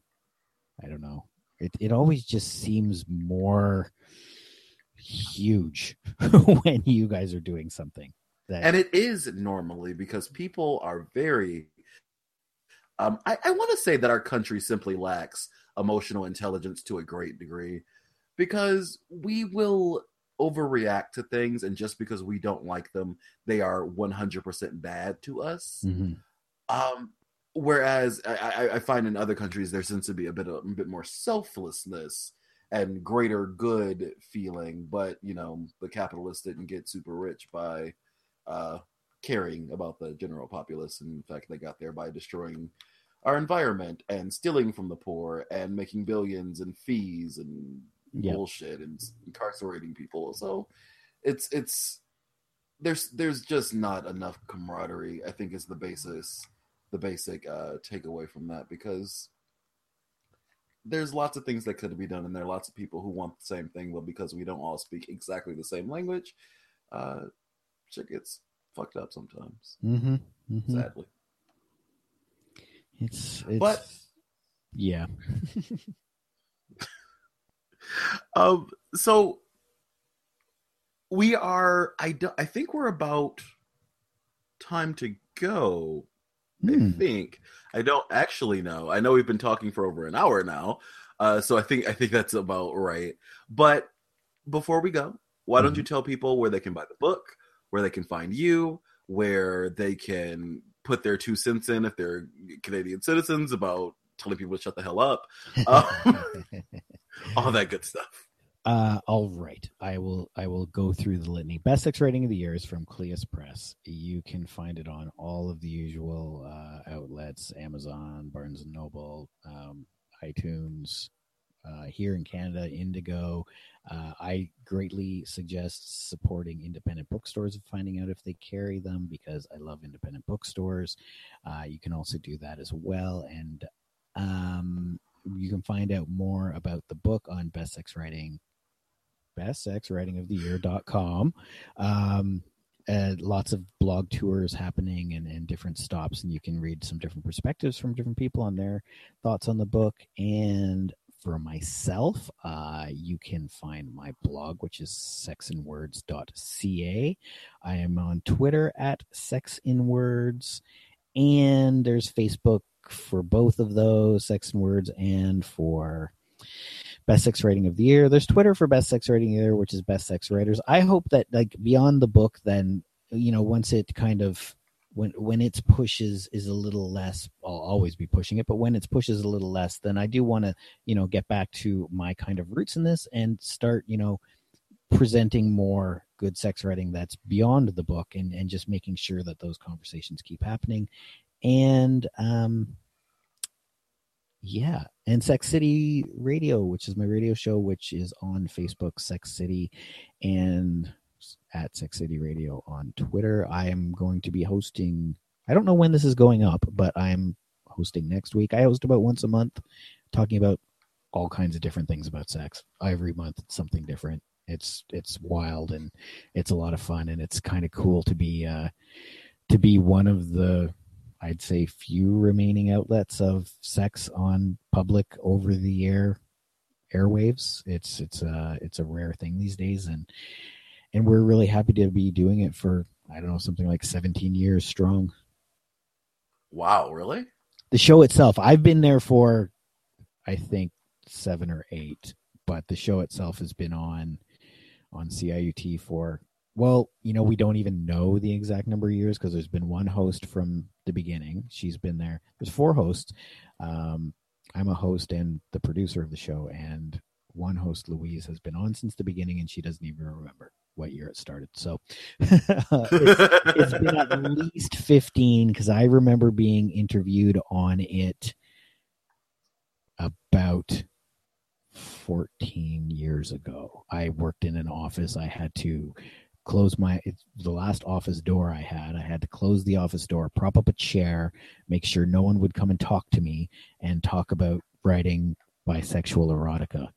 I don't know. It it always just seems more huge when you guys are doing something. That and it is normally because people are very um, I, I want to say that our country simply lacks emotional intelligence to a great degree because we will overreact to things and just because we don't like them they are 100% bad to us Mhm. um, whereas I, I, find in other countries there seems to be a bit of, a bit more selflessness and greater good feeling but you know the capitalists didn't get super rich by uh, caring about the general populace. In fact, they got there by destroying our environment and stealing from the poor and making billions in fees and Yeah. bullshit and incarcerating people. So it's it's there's there's just not enough camaraderie. I think is the basis the basic uh, takeaway from that because there's lots of things that could be done and there are lots of people who want the same thing, but because we don't all speak exactly the same language, uh, shit gets fucked up sometimes. Mhm. Mhm. Sadly, It's, it's but yeah. um, so we are. I do, I think we're about time to go. I Hmm. think I don't actually know. I know we've been talking for over an hour now, uh, so I think I think that's about right. But before we go, why don't you tell people where they can buy the book, where they can find you, where they can put their two cents in if they're Canadian citizens about telling people to shut the hell up, um, all that good stuff. Uh, all right, I will. I will go through the litany. Best sex writing of the year is from Cleis Press. You can find it on all of the usual uh, outlets: Amazon, Barnes and Noble, um, iTunes. Uh, here in Canada, Indigo. Uh, I greatly suggest supporting independent bookstores and finding out if they carry them because I love independent bookstores. Uh, you can also do that as well, and um, you can find out more about the book on best sex writing bestsexwritingoftheyear.com. Um, uh, lots of blog tours happening and, and different stops, and you can read some different perspectives from different people on their thoughts on the book. And for myself, uh, you can find my blog, which is sexinwords.ca. I am on Twitter at sexinwords, and there's Facebook for both of those, Sex in Words, and for best sex writing of the year. There's Twitter for best sex writing of the year, which is best sex writers. I hope that like beyond the book, then you know once it kind of when when its pushes is a little less i'll always be pushing it but when its pushes a little less then i do want to you know get back to my kind of roots in this and start you know presenting more good sex writing that's beyond the book and and just making sure that those conversations keep happening and um yeah and sex city radio which is my radio show which is on facebook sex city and at sex city radio on twitter. I am going to be hosting i don't know when this is going up but i'm hosting next week. I host about once a month talking about all kinds of different things about sex. Every month it's something different. It's it's wild and it's a lot of fun and it's kind of cool to be uh to be one of the I'd say few remaining outlets of sex on public over the air airwaves. It's it's a it's a rare thing these days, and and we're really happy to be doing it for I don't know something like 17 years strong. Wow, really? The show itself, I've been there for I think seven or eight, but the show itself has been on on CIUT for well, you know, we don't even know the exact number of years because there's been one host from the beginning. She's been there. There's four hosts. Um, I'm a host and the producer of the show, and one host, Louise, has been on since the beginning, and she doesn't even remember what year it started. So it's, it's been at least 15 because I remember being interviewed on it about 14 years ago. I worked in an office. I had to close my it's the last office door I had. I had to close the office door, prop up a chair, make sure no one would come and talk to me and talk about writing bisexual erotica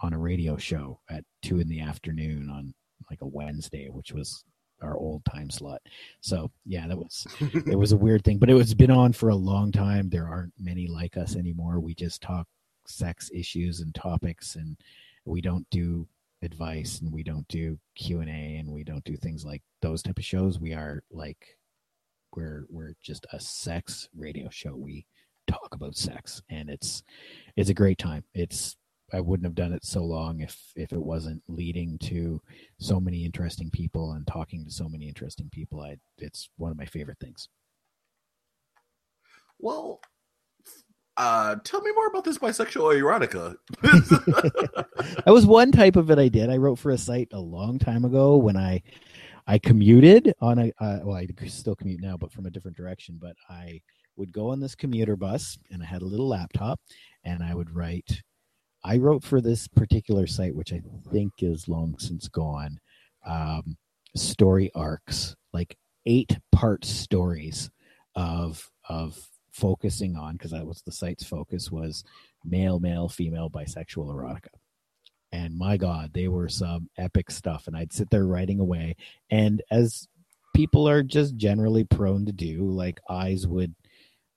on a radio show at two in the afternoon on like a Wednesday, which was our old time slot. So yeah, that was it was a weird thing, but it was been on for a long time. There aren't many like us anymore. We just talk sex issues and topics and we don't do advice and we don't do q&a and we don't do things like those type of shows. We are like we're we're just a sex radio show. We talk about sex and it's it's a great time. It's i wouldn't have done it so long if if it wasn't leading to so many interesting people and talking to so many interesting people. I it's one of my favorite things. Well, uh, tell me more about this bisexual erotica. that was one type of it I did. I wrote for a site a long time ago when I I commuted on a uh, well I still commute now but from a different direction but I would go on this commuter bus and I had a little laptop and I would write I wrote for this particular site which I think is long since gone um, story arcs like eight part stories of of focusing on because that was the site's focus was male male female bisexual erotica. And my god they were some epic stuff and i'd sit there writing away. And as people are just generally prone to do like eyes would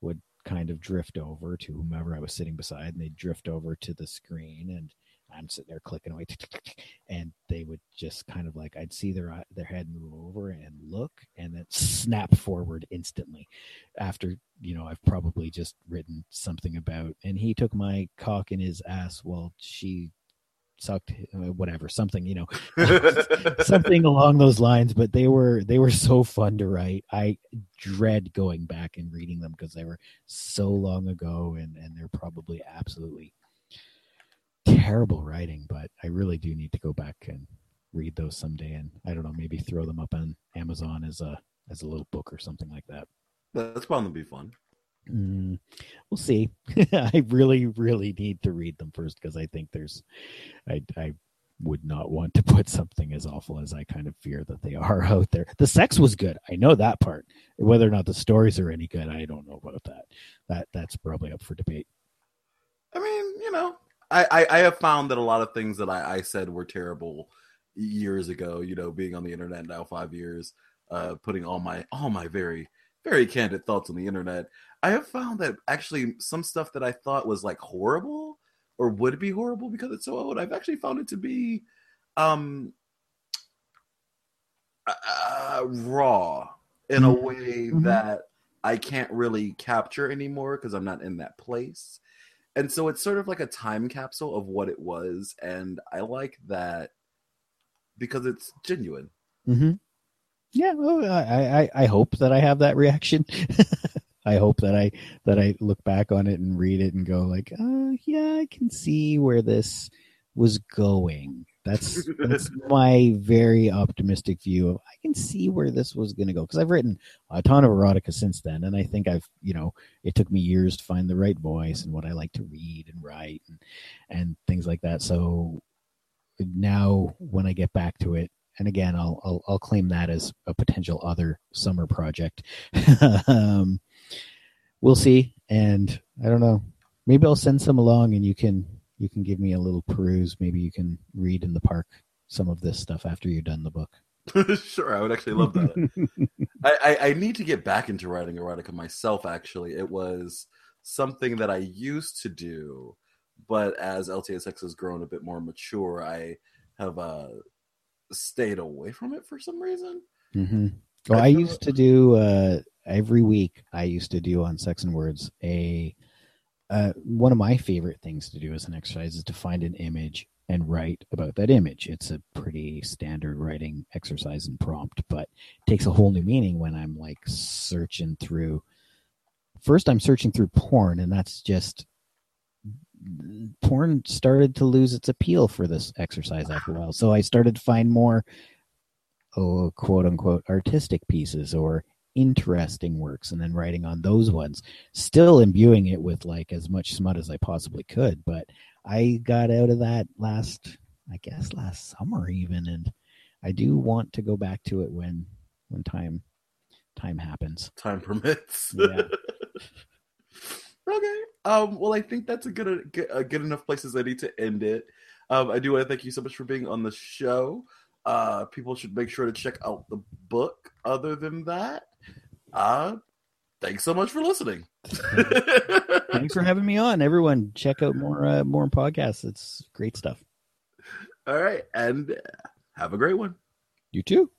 would kind of drift over to whomever i was sitting beside and they'd drift over to the screen and i'm sitting there clicking away and they would just kind of like i'd see their their head move over and look and then snap forward instantly after you know i've probably just written something about and he took my cock in his ass while she sucked uh, whatever something you know something along those lines but they were they were so fun to write. I dread going back and reading them because they were so long ago and and they're probably absolutely terrible writing but i really do need to go back and read those someday and i don't know maybe throw them up on amazon as a as a little book or something like that That's bound to be fun. Mm, we'll see. I really, really need to read them first because I think there's, I, I would not want to put something as awful as I kind of fear that they are out there. The sex was good. I know that part. Whether or not the stories are any good, I don't know about that. That that's probably up for debate. I mean, you know, I, I, have found that a lot of things that I, I said were terrible years ago, you know, being on the internet now five years, uh, putting all my all my very very candid thoughts on the internet. I have found that actually some stuff that I thought was like horrible or would be horrible because it's so old, I've actually found it to be um uh, raw in a way Mhm. that I can't really capture anymore because I'm not in that place. And so it's sort of like a time capsule of what it was. And I like that because it's genuine. Mm-hmm. Yeah, well, I, I, I hope that I have that reaction. I hope that I that I look back on it and read it and go like, uh, yeah, I can see where this was going. That's that's my very optimistic view of I can see where this was going to go because I've written a ton of erotica since then, and I think I've you know it took me years to find the right voice and what I like to read and write and and things like that. So now when I get back to it, and again, I'll I'll, I'll claim that as a potential other summer project. um, we'll see, and I don't know. Maybe I'll send some along, and you can you can give me a little peruse. Maybe you can read in the park some of this stuff after you're done the book. sure, I would actually love that. I, I, I need to get back into writing erotica myself. Actually, it was something that I used to do, but as LTASex has grown a bit more mature, I have uh, stayed away from it for some reason. Mm-hmm. Well, I, I used to do uh, every week. I used to do on Sex in Words a uh, one of my favorite things to do as an exercise is to find an image and write about that image. It's a pretty standard writing exercise and prompt, but takes a whole new meaning when I'm like searching through. First, I'm searching through porn, and that's just porn started to lose its appeal for this exercise after a while. So I started to find more, oh, quote unquote, artistic pieces or interesting works and then writing on those ones, still imbuing it with like as much smut as I possibly could. But I got out of that last, I guess, last summer even, and I do want to go back to it when when time time happens. Time permits. Yeah. okay. Um, well, I think that's a good a good enough place as I need to end it. Um, I do want to thank you so much for being on the show. Uh, people should make sure to check out the book. Other than that, uh, thanks so much for listening. thanks for having me on. Everyone, check out more uh, more podcasts. It's great stuff. All right, and have a great one. You too.